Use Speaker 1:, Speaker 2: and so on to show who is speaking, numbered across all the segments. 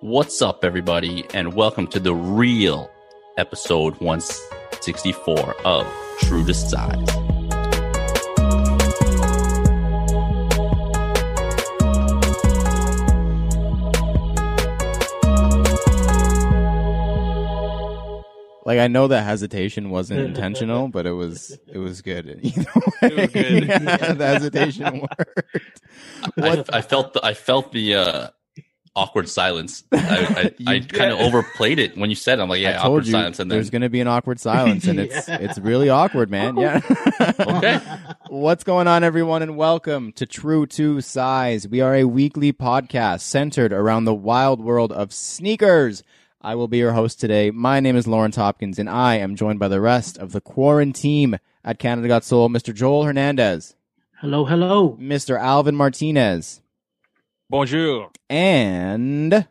Speaker 1: What's up, everybody, and welcome to the real episode 164 of True to Size.
Speaker 2: Like I know that hesitation wasn't intentional, but it was it was good. Either way,
Speaker 3: It was good.
Speaker 2: Yeah, the hesitation worked.
Speaker 1: I, I felt the, I felt the uh, awkward silence. I, I, I kind of overplayed it when you said it. I'm like, yeah,
Speaker 2: I told
Speaker 1: awkward
Speaker 2: you
Speaker 1: silence, and then
Speaker 2: there's going to be an awkward silence, and it's
Speaker 3: Yeah.
Speaker 2: it's really awkward, man. Yeah.
Speaker 1: Okay.
Speaker 2: What's going on, everyone, and welcome to True to Size. We are a weekly podcast centered around the wild world of sneakers. I will be your host today. My name is Lawrence Hopkins, and I am joined by the rest of the quarantine at Canada Got Soul, Mr. Joel Hernandez,
Speaker 3: Hello, hello.
Speaker 2: Mr. Alvin Martinez,
Speaker 3: Bonjour.
Speaker 2: and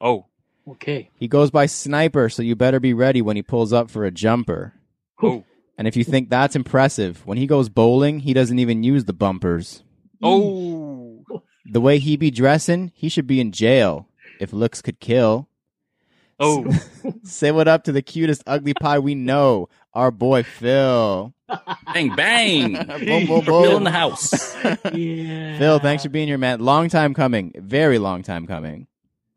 Speaker 3: Oh, Okay.
Speaker 2: he goes by Sniper, so you better be ready when he pulls up for a jumper.
Speaker 3: Oh,
Speaker 2: And if you think that's impressive, when he goes bowling, he doesn't even use the bumpers.
Speaker 3: oh.
Speaker 2: The way he be dressing, he should be in jail if looks could kill.
Speaker 3: Oh,
Speaker 2: Say what up to the cutest ugly pie we know, our boy Phil.
Speaker 1: Bang bang,
Speaker 2: boom, boom,
Speaker 1: Phil in the house.
Speaker 3: yeah.
Speaker 2: Phil, thanks for being here, man. Long time coming. Very long time coming.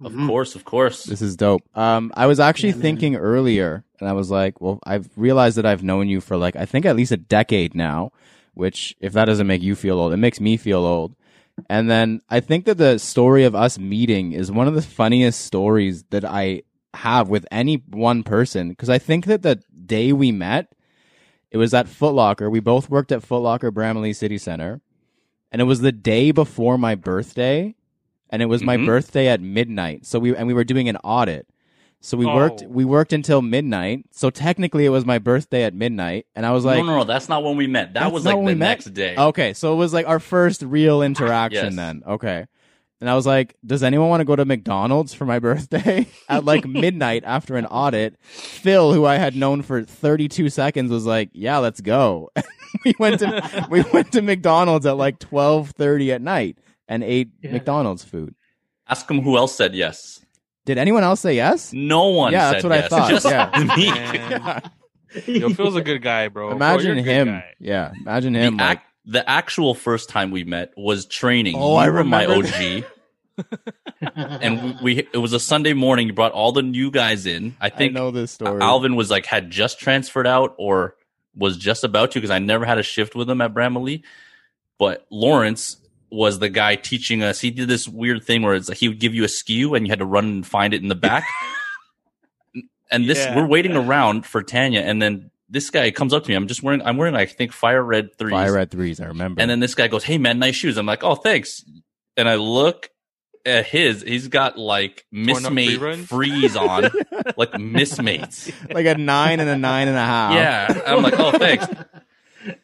Speaker 1: Of
Speaker 3: Mhm.
Speaker 1: course, of course.
Speaker 2: This is dope. Um, I was actually
Speaker 3: Yeah,
Speaker 2: thinking earlier, and I was like, well, I've realized that I've known you for like, I think at least a decade now, which if that doesn't make you feel old, it makes me feel old. And then I think that the story of us meeting is one of the funniest stories that I have with any one person. Cause I think that the day we met, it was at Foot Locker. We both worked at Foot Locker Bramalea City Center. And it was the day before my birthday. And it was my
Speaker 1: Mhm.
Speaker 2: birthday at midnight. So we and we were doing an audit. So we worked
Speaker 3: Oh.
Speaker 2: we worked until midnight. So technically it was my birthday at midnight. And I was like,
Speaker 1: no, no, no, that's not when we met. That was like the next day.
Speaker 2: Okay, so it was like our first real interaction
Speaker 1: Yes.
Speaker 2: then. Okay. And I was like, does anyone want to go to McDonald's for my birthday at like midnight after an audit? Phil, who I had known for 32 seconds was like, yeah, let's go. we went to we went to McDonald's at like 12:30 at night and ate
Speaker 3: Yeah.
Speaker 2: McDonald's food.
Speaker 1: Ask him who else said yes.
Speaker 2: Did anyone else say yes?
Speaker 1: No one.
Speaker 2: Yeah,
Speaker 1: said
Speaker 2: that's what I thought,
Speaker 1: Just
Speaker 2: yeah.
Speaker 1: me.
Speaker 3: Man. Yo, Phil's a good guy, bro. Bro,
Speaker 2: Imagine
Speaker 3: you're a good
Speaker 2: him.
Speaker 3: guy.
Speaker 2: Yeah, imagine
Speaker 1: The,
Speaker 2: him like
Speaker 1: ac- the actual first time we met was training.
Speaker 2: Oh,
Speaker 1: you
Speaker 2: I
Speaker 1: were my
Speaker 2: remember
Speaker 1: OG. and we, we it was a Sunday morning. You brought all the new guys in. I
Speaker 2: I
Speaker 1: think
Speaker 2: know this story.
Speaker 1: Alvin was like had just transferred out or was just about to because I never had a shift with him at Bramalea. But Lawrence was the guy teaching us. He did this weird thing where it's like he would give you a SKU and you had to run and find it in the back. and this
Speaker 3: Yeah.
Speaker 1: we're waiting around for Tanya, and then this guy comes up to me. I'm just wearing I'm wearing I think fire red threes.
Speaker 2: Fire at threes, I remember.
Speaker 1: And then this guy goes, "Hey man, nice shoes." I'm like, "Oh, thanks." And I look at his. He's got like
Speaker 3: Torn up
Speaker 1: mismate freeze on, like mismates.
Speaker 2: like a nine and a nine and a half.
Speaker 1: Yeah, I'm like, "Oh, thanks."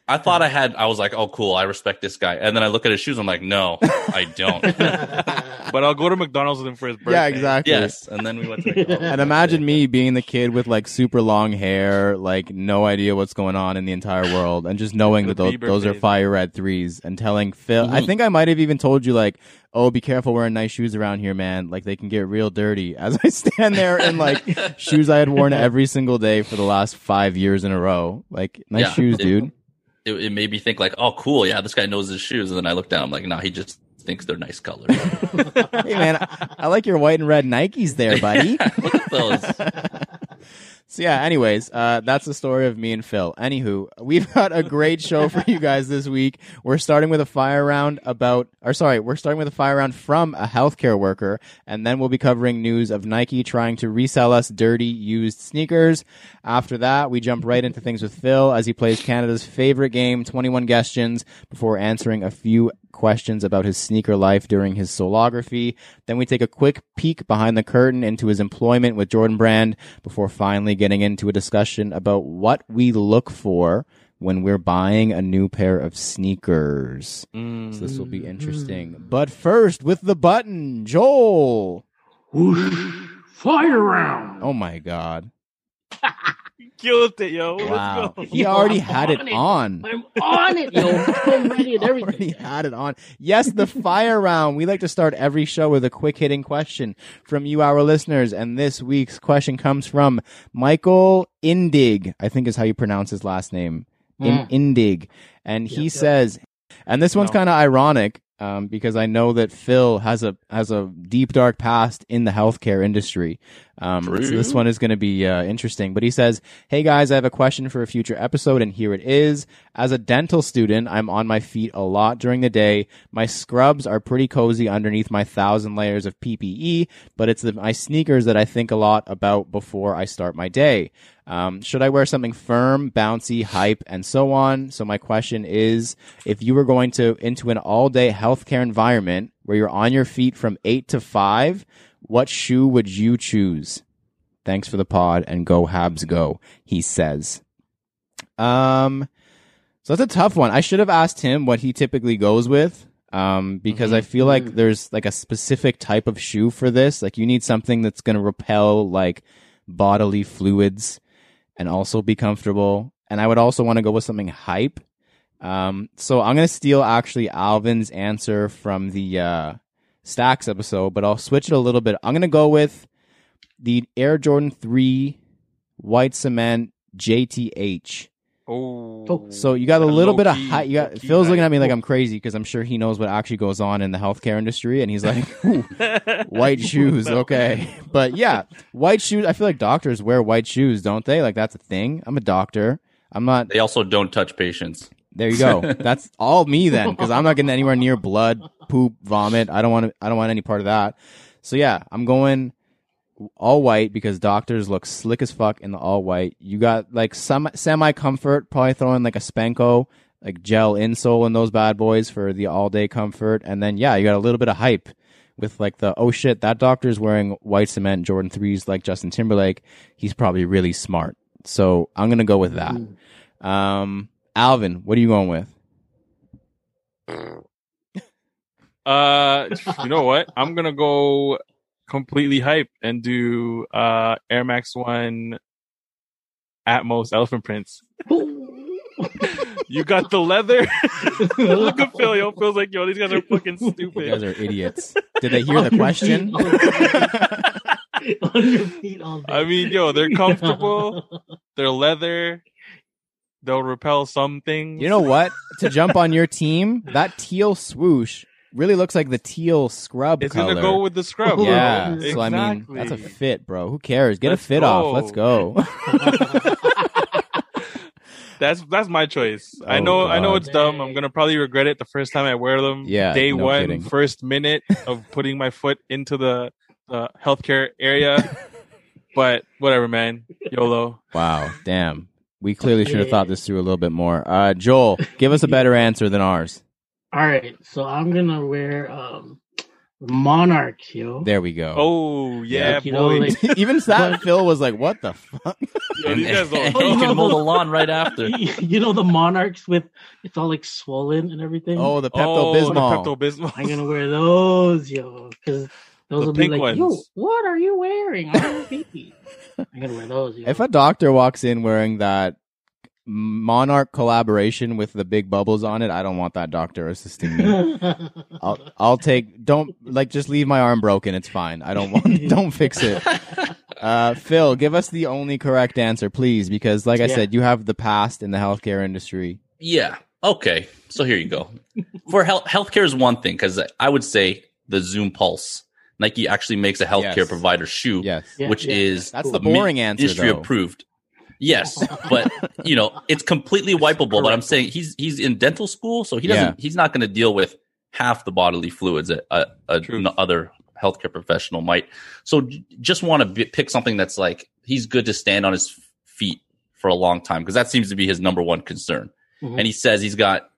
Speaker 1: I thought I had. I was like, "Oh, cool. I respect this guy." And then I look at his shoes. I'm like, "No, I don't."
Speaker 3: But I'll go to McDonald's with him for his birthday.
Speaker 2: Yeah, exactly.
Speaker 1: yes. And then we went to McDonald's.
Speaker 2: And imagine me being the kid with like super long hair, like no idea what's going on in the entire world, and just knowing
Speaker 3: The
Speaker 2: that those, those are fire red threes, and telling Phil, I
Speaker 1: Mhm.
Speaker 2: think I might have even told you like, "Oh, be careful wearing nice shoes around here, man. Like they can get real dirty." As I stand there in like shoes I had worn every single day for the last five years in a row, like nice
Speaker 1: Yeah.
Speaker 2: shoes,
Speaker 1: It-
Speaker 2: dude.
Speaker 1: It, it made me think like, "Oh, cool. Yeah, this guy knows his shoes." And then I look down. I'm like, "No, he just thinks they're nice colors."
Speaker 2: hey man, I, I like your white and red Nikes there, buddy.
Speaker 1: look at those.
Speaker 2: So yeah, anyways, uh, that's the story of me and Phil. Anywho, we've got a great show for you guys this week. We're starting with a fire round about, or sorry, we're starting with a fire round from a healthcare worker, and then we'll be covering news of Nike trying to resell us dirty used sneakers. After that, we jump right into things with Phil as he plays Canada's favorite game, 21 Questions, before answering a few questions about his sneaker life during his solography. Then we take a quick peek behind the curtain into his employment with Jordan Brand before finally getting into a discussion about what we look for when we're buying a new pair of sneakers.
Speaker 3: Mm.
Speaker 2: So this will be interesting. But first, with the button, Joel.
Speaker 4: Whoosh, fire round.
Speaker 2: Oh my god.
Speaker 3: killed it, yo.
Speaker 2: Wow.
Speaker 3: Let's go.
Speaker 2: He already had it
Speaker 4: On it.
Speaker 2: on.
Speaker 4: I'm on it, yo. I'm ready and everything.
Speaker 2: already had it on. Yes, the fire round. We like to start every show with a quick hitting question from you, our listeners. And this week's question comes from Michael Indig, I think is how you pronounce his last name. In-
Speaker 4: Mm.
Speaker 2: Indig. And he
Speaker 4: Yep, yep.
Speaker 2: says, and this one's
Speaker 3: No.
Speaker 2: kind of ironic. Um, because I know that Phil has a has a deep dark past in the healthcare industry. Um, so this one is going to be uh, interesting. But he says, "Hey guys, I have a question for a future episode, and here it is. As a dental student, I'm on my feet a lot during the day. My scrubs are pretty cozy underneath my thousand layers of PPE, but it's the, my sneakers that I think a lot about before I start my day. Um, should I wear something firm, bouncy, hype, and so on? So my question is, if you were going to into an all-day healthcare environment where you're on your feet from eight to five, what shoe would you choose? Thanks for the pod and go Habs go, he says. Um, so that's a tough one. I should have asked him what he typically goes with. Um, because I feel like
Speaker 4: Mhm.
Speaker 2: there's like a specific type of shoe for this. Like you need something that's going to repel like bodily fluids and also be comfortable. And I would also want to go with something hype. Um, so I'm going to steal actually Alvin's answer from the, uh, Stacks episode, but I'll switch it a little bit. I'm going to go with the Air Jordan 3 white cement JTH.
Speaker 3: Oh.
Speaker 2: So you got a little bit of
Speaker 3: Low-key-
Speaker 2: high. You got Phil's looking at me like I'm crazy because I'm sure he knows what actually goes on in the healthcare industry, and he's like, white shoes, okay." But yeah, white shoes. I feel like doctors wear white shoes, don't they? Like that's a thing. I'm a doctor. I'm not.
Speaker 1: They also don't touch patients.
Speaker 2: There you go. That's all me then, because I'm not getting anywhere near blood, poop, vomit. I don't want to. I don't want any part of that. So yeah, I'm going all white because doctors look slick as fuck in the all white. You got like some semi comfort, probably throwing like a Spenco, like gel insole in those bad boys for the all day comfort, and then yeah, you got a little bit of hype with like the oh shit that doctor's wearing white cement Jordan threes like Justin Timberlake. He's probably really smart. So I'm gonna go with that. Um, Alvin, what are you going with?
Speaker 3: Uh, you know what? I'm gonna go completely hype and do uh Air Max One Atmos Elephant Prints. You got the leather. Look at Phil. Yo, feels like yo, these guys are fucking stupid.
Speaker 2: You guys are idiots. Did they hear the question?
Speaker 4: on your feet all day.
Speaker 3: I mean, yo, they're comfortable. They're leather. They'll repel some things.
Speaker 2: You know what? To jump on your team, that teal swoosh really looks like the teal scrub
Speaker 3: it's
Speaker 2: color.
Speaker 3: gonna go with the scrub.
Speaker 2: yeah,
Speaker 3: bro.
Speaker 2: so I mean, that's a fit, bro. Who cares? Get
Speaker 3: Let's
Speaker 2: a fit off. Let's go.
Speaker 3: That's that's my choice. I
Speaker 2: Oh,
Speaker 3: know I know it's dumb. I'm gonna probably regret it the first time I wear them.
Speaker 2: Yeah,
Speaker 3: Day
Speaker 2: no
Speaker 3: one,
Speaker 2: kidding.
Speaker 3: first minute of putting my foot into the, the healthcare area. but whatever, man. YOLO.
Speaker 2: wow, damn. We clearly should have thought this through a little bit more. Uh, Joel, give us a better answer than ours.
Speaker 4: All right, so I'm gonna wear um Monarch, yo.
Speaker 2: There we go.
Speaker 3: Oh yeah,
Speaker 4: Like, you know,
Speaker 3: boy.
Speaker 4: like-
Speaker 2: Even that Phil was like, "What the fuck?"
Speaker 3: Yo, these guys
Speaker 1: and you can mow the lawn right after.
Speaker 4: you know the Monarchs with it's all like swollen and everything.
Speaker 2: Oh, the Pepto
Speaker 3: Oh, the
Speaker 2: Bismol.
Speaker 3: Pepto-Bismol.
Speaker 4: I'm gonna wear those, yo, because those
Speaker 3: The
Speaker 4: will be
Speaker 3: pink
Speaker 4: like, yo, what are you wearing on your? I'm gonna wear those. Yo.
Speaker 2: If a doctor walks in wearing that Monarch collaboration with the big bubbles on it, I don't want that doctor assisting me. I'll I'll take don't like just leave my arm broken. It's fine. I don't want don't fix it. Uh, Phil, give us the only correct answer, please, because like I
Speaker 4: Yeah.
Speaker 2: said, you have the past in the healthcare industry.
Speaker 1: Yeah. Okay. So here you go. For health, healthcare is one thing because I would say the Zoom Pulse. Nike actually makes a healthcare
Speaker 2: Yes.
Speaker 1: provider shoe,
Speaker 2: Yes,
Speaker 1: which
Speaker 4: yeah.
Speaker 1: is
Speaker 2: that's the boring answer
Speaker 1: industry
Speaker 2: though.
Speaker 1: approved. Yes, but you know it's completely wipeable. But I'm saying he's he's in dental school, so he doesn't.
Speaker 2: Yeah.
Speaker 1: He's not going to deal with half the bodily fluids that a, a other healthcare professional might. So j- just want to b- pick something that's like he's good to stand on his feet for a long time because that seems to be his number one concern.
Speaker 4: Mhm.
Speaker 1: And he says he's got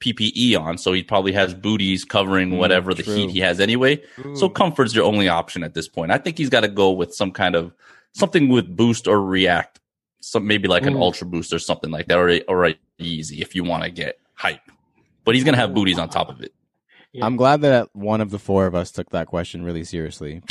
Speaker 1: PPE on, so he probably has booties covering
Speaker 2: Mm,
Speaker 1: whatever the
Speaker 2: true.
Speaker 1: heat he has anyway. So comfort's your only option at this point. I think he's got to go with some kind of something with boost or react, some maybe like an
Speaker 4: Mm.
Speaker 1: ultra boost or something like that, or a, or a Yeezy if you want to get hype. But he's gonna have booties on top of it.
Speaker 4: Yeah.
Speaker 2: I'm glad that one of the four of us took that question really seriously.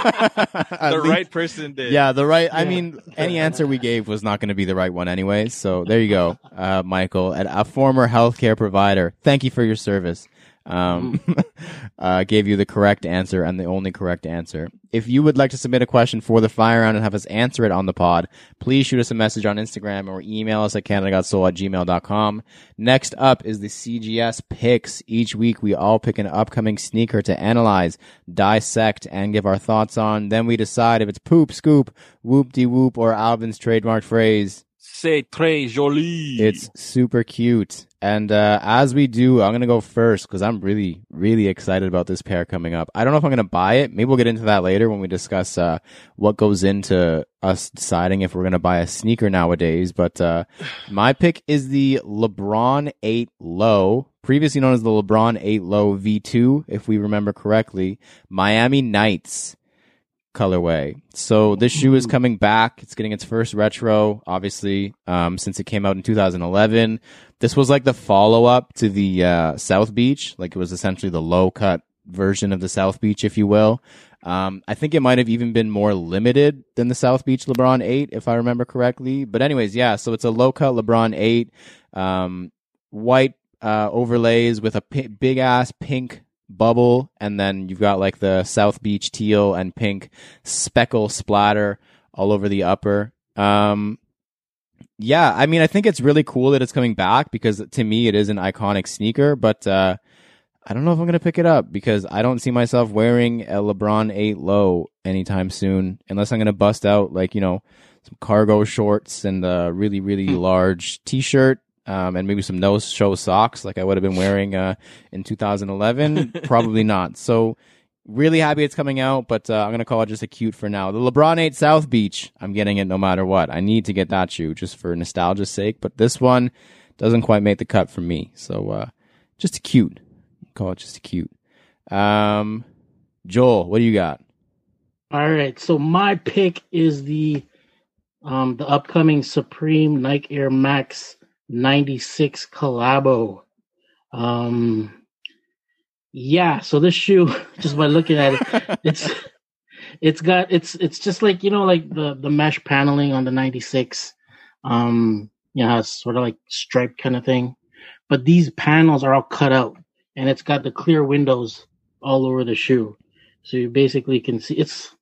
Speaker 3: The
Speaker 2: least-
Speaker 3: right person did.
Speaker 2: Yeah, the right. I mean, any answer we gave was not going to be the right one anyway. So there you go, uh, Michael, a, a former healthcare provider. Thank you for your service. Um, uh, gave you the correct answer and the only correct answer. If you would like to submit a question for the fire round and have us answer it on the pod, please shoot us a message on Instagram or email us at canadagotssoul at gmail.com. Next up is the CGS picks. Each week we all pick an upcoming sneaker to analyze, dissect, and give our thoughts on. Then we decide if it's poop, scoop, whoop de whoop, or Alvin's trademark phrase.
Speaker 3: Say très joli.
Speaker 2: It's super cute. And uh, as we do, I'm going to go first because I'm really, really excited about this pair coming up. I don't know if I'm going to buy it. Maybe we'll get into that later when we discuss uh, what goes into us deciding if we're going to buy a sneaker nowadays. But uh, my pick is the LeBron 8 Low, previously known as the LeBron 8 Low V2, if we remember correctly. Miami Nights colorway. So this shoe is coming back. It's getting its first retro, obviously, um, since it came out in 2011. This was like the follow up to the uh, South Beach. Like it was essentially the low cut version of the South Beach, if you will. Um, I think it might have even been more limited than the South Beach LeBron 8, if I remember correctly. But anyways, yeah, so it's a low cut LeBron 8, um, white, uh, overlays with a big ass pink bubble. And then you've got like the South Beach teal and pink speckle splatter all over the upper. Um, yeah, I mean, I think it's really cool that it's coming back because to me it is an iconic sneaker, but, uh, I don't know if I'm going to pick it up because I don't see myself wearing a LeBron 8 low anytime soon unless I'm going to bust out like, you know, some cargo shorts and a really, really large t shirt. Um, and maybe some no show socks like I would have been wearing uh, in 2011. Probably not. So, really happy it's coming out, but uh, I'm going to call it just a cute for now. The LeBron 8 South Beach, I'm getting it no matter what. I need to get that shoe just for nostalgia's sake, but this one doesn't quite make the cut for me. So, uh, just a cute call it just a cute. Um, Joel, what do you got?
Speaker 4: All right, so my pick is the um the upcoming Supreme Nike Air Max 96 collabo. Um yeah, so this shoe just by looking at it, it's it's got it's it's just like, you know, like the the mesh paneling on the 96 um you know, it's sort of like striped kind of thing. But these panels are all cut out and it's got the clear windows all over the shoe. So you basically can see it's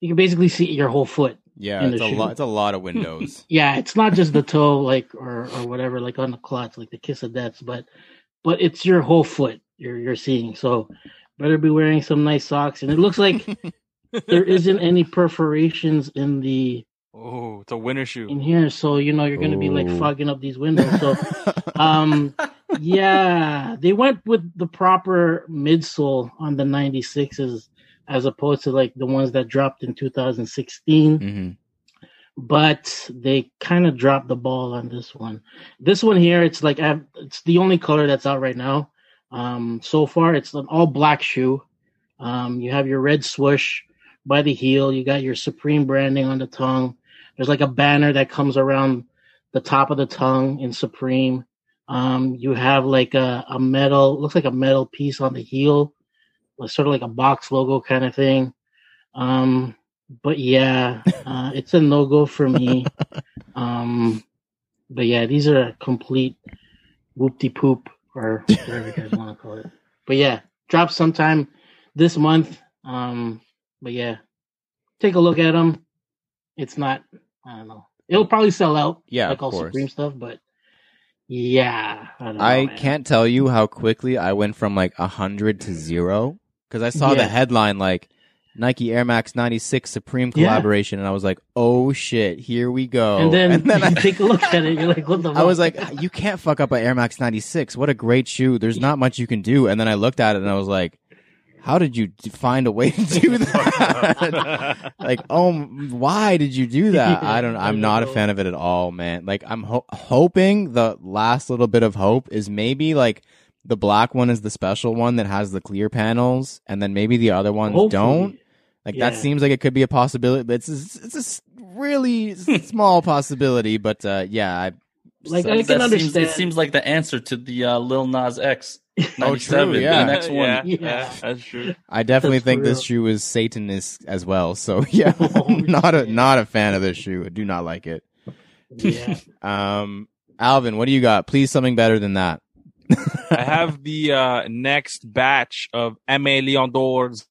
Speaker 4: you can basically see your whole foot.
Speaker 2: Yeah, it's a
Speaker 4: shoe.
Speaker 2: lot. It's a lot of windows.
Speaker 4: Yeah, it's not just the toe like or or whatever like on the clots like the kiss of deaths, but but it's your whole foot you're you're seeing. So better be wearing some nice socks. And it looks like there isn't any perforations in the
Speaker 3: Oh, it's a winter shoe.
Speaker 4: in here, so you know you're gonna be like fogging up these windows. So um yeah they went with the proper midsole on the 96s as opposed to like the ones that dropped in 2016
Speaker 2: hmm
Speaker 4: but they kind of dropped the ball on this one. This one here it's like I've, it's the only color that's out right now. Um so far it's an all black shoe. Um you have your red swoosh by the heel. You got your supreme branding on the tongue. There's like a banner that comes around the top of the tongue in supreme. Um, you have like a, a metal, looks like a metal piece on the heel, sort of like a box logo kind of thing. Um, but yeah, uh, it's a no go for me. Um, but yeah, these are a complete whoop de poop or whatever you guys want to call it. But yeah, drop sometime this month. Um, but yeah, take a look at them. It's not, I don't know. It'll probably sell out
Speaker 2: Yeah,
Speaker 4: like all
Speaker 2: course.
Speaker 4: Supreme stuff, but yeah, I don't know.
Speaker 2: I can't tell you how quickly I went from like a hundred to zero because I saw the headline like Nike Air Max 96 Supreme
Speaker 4: Yeah.
Speaker 2: collaboration, and I was like, "Oh shit, here we go!"
Speaker 4: and then,
Speaker 2: I,
Speaker 4: you take a look at it. You're like, what the?
Speaker 2: I was like, "You can't fuck up an Air Max 96. What a great shoe! There's not much you can do." And then I looked at it and I was like, "How did you find a way to do that?" like, oh, why did you do that? I don't. I'm not a fan of it at all, man. Like, I'm ho- hoping the last little bit of hope is maybe like the black one is the special one that has the clear panels, and then maybe the other ones
Speaker 4: Hopefully.
Speaker 2: don't. Like that seems like it could be a possibility, but it's a, it's a s- really small possibility. But uh, yeah, I
Speaker 4: Like,
Speaker 2: so-
Speaker 4: I
Speaker 1: That
Speaker 4: can
Speaker 1: seems,
Speaker 4: understand.
Speaker 1: it seems like the answer to the uh, Lil Nas X
Speaker 2: Oh, true, yeah.
Speaker 1: The next one.
Speaker 3: yeah,
Speaker 4: Yeah.
Speaker 3: yeah, that's true.
Speaker 2: I definitely
Speaker 4: That's
Speaker 2: think this shoe is Satanist as well. So yeah,
Speaker 4: Oh,
Speaker 2: not a not a fan of this shoe. I do not like it.
Speaker 4: Yeah.
Speaker 2: Um, Alvin, what do you got? Please something better than that.
Speaker 3: I have the uh, next batch of Aimé Leon Dore's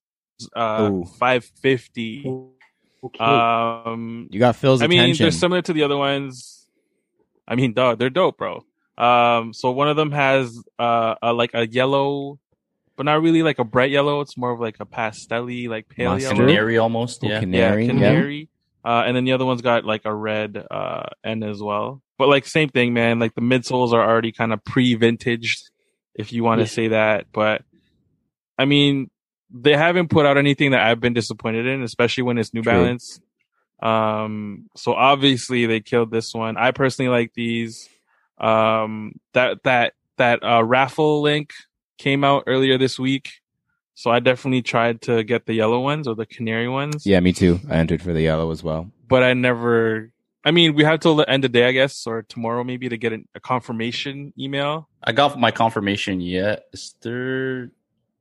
Speaker 3: uh,
Speaker 2: Ooh.
Speaker 3: 550.
Speaker 4: Okay.
Speaker 3: Um,
Speaker 2: You got Phil's
Speaker 3: I mean,
Speaker 2: attention.
Speaker 3: they're similar to the other ones. I mean, dog, they're dope, bro. Um, so one of them has uh, a, like a yellow, but not really like a bright yellow. It's more of like a pastelly, like pale
Speaker 2: Mustard?
Speaker 3: yellow.
Speaker 1: Canary almost.
Speaker 2: Oh,
Speaker 1: Yeah.
Speaker 2: canary.
Speaker 3: yeah,
Speaker 2: yeah.
Speaker 3: canary. Uh, and then the other one's got like a red uh, end as well. But like same thing, man. Like the midsoles are already kind of pre-vintaged, if you want to
Speaker 4: Yeah.
Speaker 3: say that. But I mean, they haven't put out anything that I've been disappointed in, especially when it's New
Speaker 2: True.
Speaker 3: Balance. Um, so obviously they killed this one. I personally like these. Um, that that that uh, raffle link came out earlier this week, so I definitely tried to get the yellow ones or the canary ones
Speaker 2: Yeah, me too. I entered for the yellow as well.
Speaker 3: but I never. I mean, we have till the end of the day, I guess, or tomorrow maybe to get an, a confirmation email.
Speaker 1: I got my confirmation yesterday,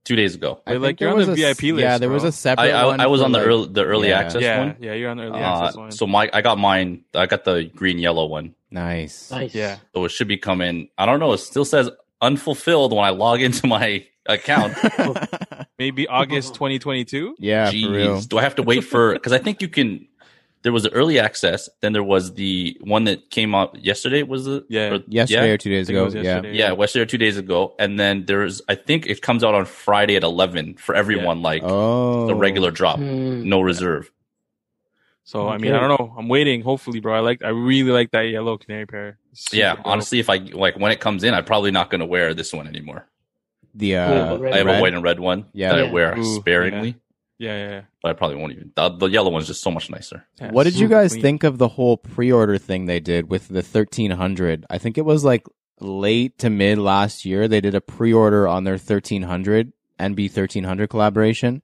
Speaker 1: two days ago.
Speaker 2: I
Speaker 3: like, you're on the
Speaker 2: was
Speaker 3: VIP list,
Speaker 2: Yeah, there was a separate.
Speaker 1: I I,
Speaker 2: one
Speaker 1: I was on the
Speaker 2: like-
Speaker 1: early the early
Speaker 2: yeah.
Speaker 1: access
Speaker 3: yeah,
Speaker 1: one.
Speaker 3: yeah, you're on the early
Speaker 1: Uh,
Speaker 3: access one.
Speaker 1: so my I got mine. I got the green yellow one.
Speaker 2: Nice.
Speaker 4: nice.
Speaker 3: yeah,
Speaker 1: So it should be coming. I don't know. It still says unfulfilled when I log into my account.
Speaker 3: maybe August 2022.
Speaker 2: yeah, for real.
Speaker 1: Jeez. Do I have to wait for? Because I think you can. There was the early access. Then there was the one that came out yesterday. Was it?
Speaker 3: Yeah.
Speaker 1: Or-
Speaker 2: Yesterday
Speaker 1: yeah?
Speaker 2: or two days
Speaker 3: I think it
Speaker 2: ago.
Speaker 3: was
Speaker 2: Yeah.
Speaker 3: yesterday.
Speaker 1: Yeah, yesterday or two days ago. And then there's, I think it comes out on Friday at 11 for everyone, like
Speaker 2: Oh,
Speaker 1: the regular drop,
Speaker 4: Hmm.
Speaker 1: no reserve.
Speaker 3: So I mean, I don't know. I'm waiting. Hopefully, bro. I like. I really like that yellow canary pair.
Speaker 1: Yeah,
Speaker 3: dope.
Speaker 1: honestly, if I like when it comes in, I'm probably not going to wear this one anymore.
Speaker 2: The uh,
Speaker 4: but
Speaker 1: I have
Speaker 2: red.
Speaker 1: a white and red one
Speaker 2: Yeah.
Speaker 1: that I wear
Speaker 3: Ooh,
Speaker 1: sparingly,
Speaker 3: Yeah, yeah, yeah.
Speaker 1: but I probably won't even. The, the yellow one's just so much nicer.
Speaker 3: Yeah,
Speaker 2: What did you guys
Speaker 3: clean.
Speaker 2: think of the whole pre-order thing they did with the 1300? I think it was like late to mid last year. They did a pre-order on their 1300 NB 1300 collaboration.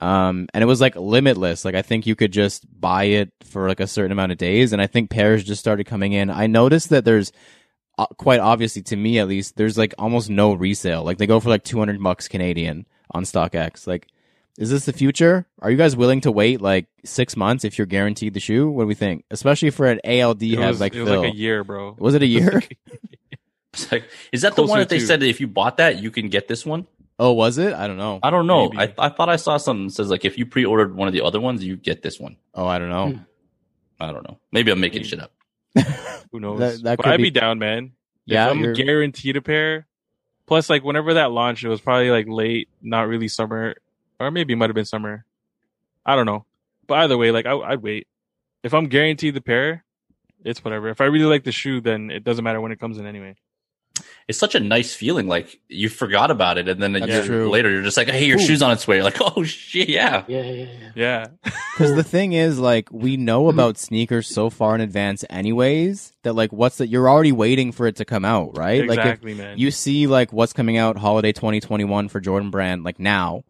Speaker 2: Um, and it was like limitless. Like I think you could just buy it for like a certain amount of days. And I think pairs just started coming in. I noticed that there's uh, quite obviously to me at least, there's like almost no resale. Like they go for like 200 bucks Canadian on StockX. Like, is this the future? Are you guys willing to wait like six months if you're guaranteed the shoe? What do we think? Especially for an ALD
Speaker 3: It
Speaker 2: head
Speaker 3: was,
Speaker 2: like
Speaker 3: it was
Speaker 2: Phil.
Speaker 3: like a year, bro.
Speaker 2: Was it a year?
Speaker 1: It's like, is that the one that they
Speaker 3: to.
Speaker 1: said that if you bought that, you can get this one?
Speaker 2: oh, was it? I don't know.
Speaker 1: I don't know.
Speaker 3: Maybe.
Speaker 1: I, I thought I saw something that says like if you pre-ordered one of the other ones, you get this one.
Speaker 2: Oh, I don't know. Hmm.
Speaker 1: I don't know. Maybe I'm making shit up.
Speaker 3: Who knows?
Speaker 2: That- that
Speaker 3: but
Speaker 2: could
Speaker 3: I'd
Speaker 2: be-
Speaker 3: be, down, man.
Speaker 2: Yeah,
Speaker 3: if I'm
Speaker 2: you're-
Speaker 3: guaranteed a pair. Plus, like whenever that launched, it was probably like late, not really summer, or maybe it might have been summer. I don't know. But either way, like I, I'd wait. If I'm guaranteed the pair, it's whatever. If I really like the shoe, then it doesn't matter when it comes in anyway.
Speaker 1: It's such a nice feeling. Like you forgot about it, and then a
Speaker 2: That's
Speaker 1: year
Speaker 2: true.
Speaker 1: later, you're just like, "Hey, your
Speaker 2: Ooh.
Speaker 1: shoe's on its way." You're like, "Oh shit, yeah."
Speaker 4: Yeah, yeah, yeah.
Speaker 3: Yeah,
Speaker 2: Because the thing is, like, we know mm-hmm. about sneakers so far in advance, anyways. That like, what's that? You're already waiting for it to come out, right? Like, if
Speaker 3: exactly, man.
Speaker 2: you see like what's coming out holiday 2021 for Jordan Brand, like now.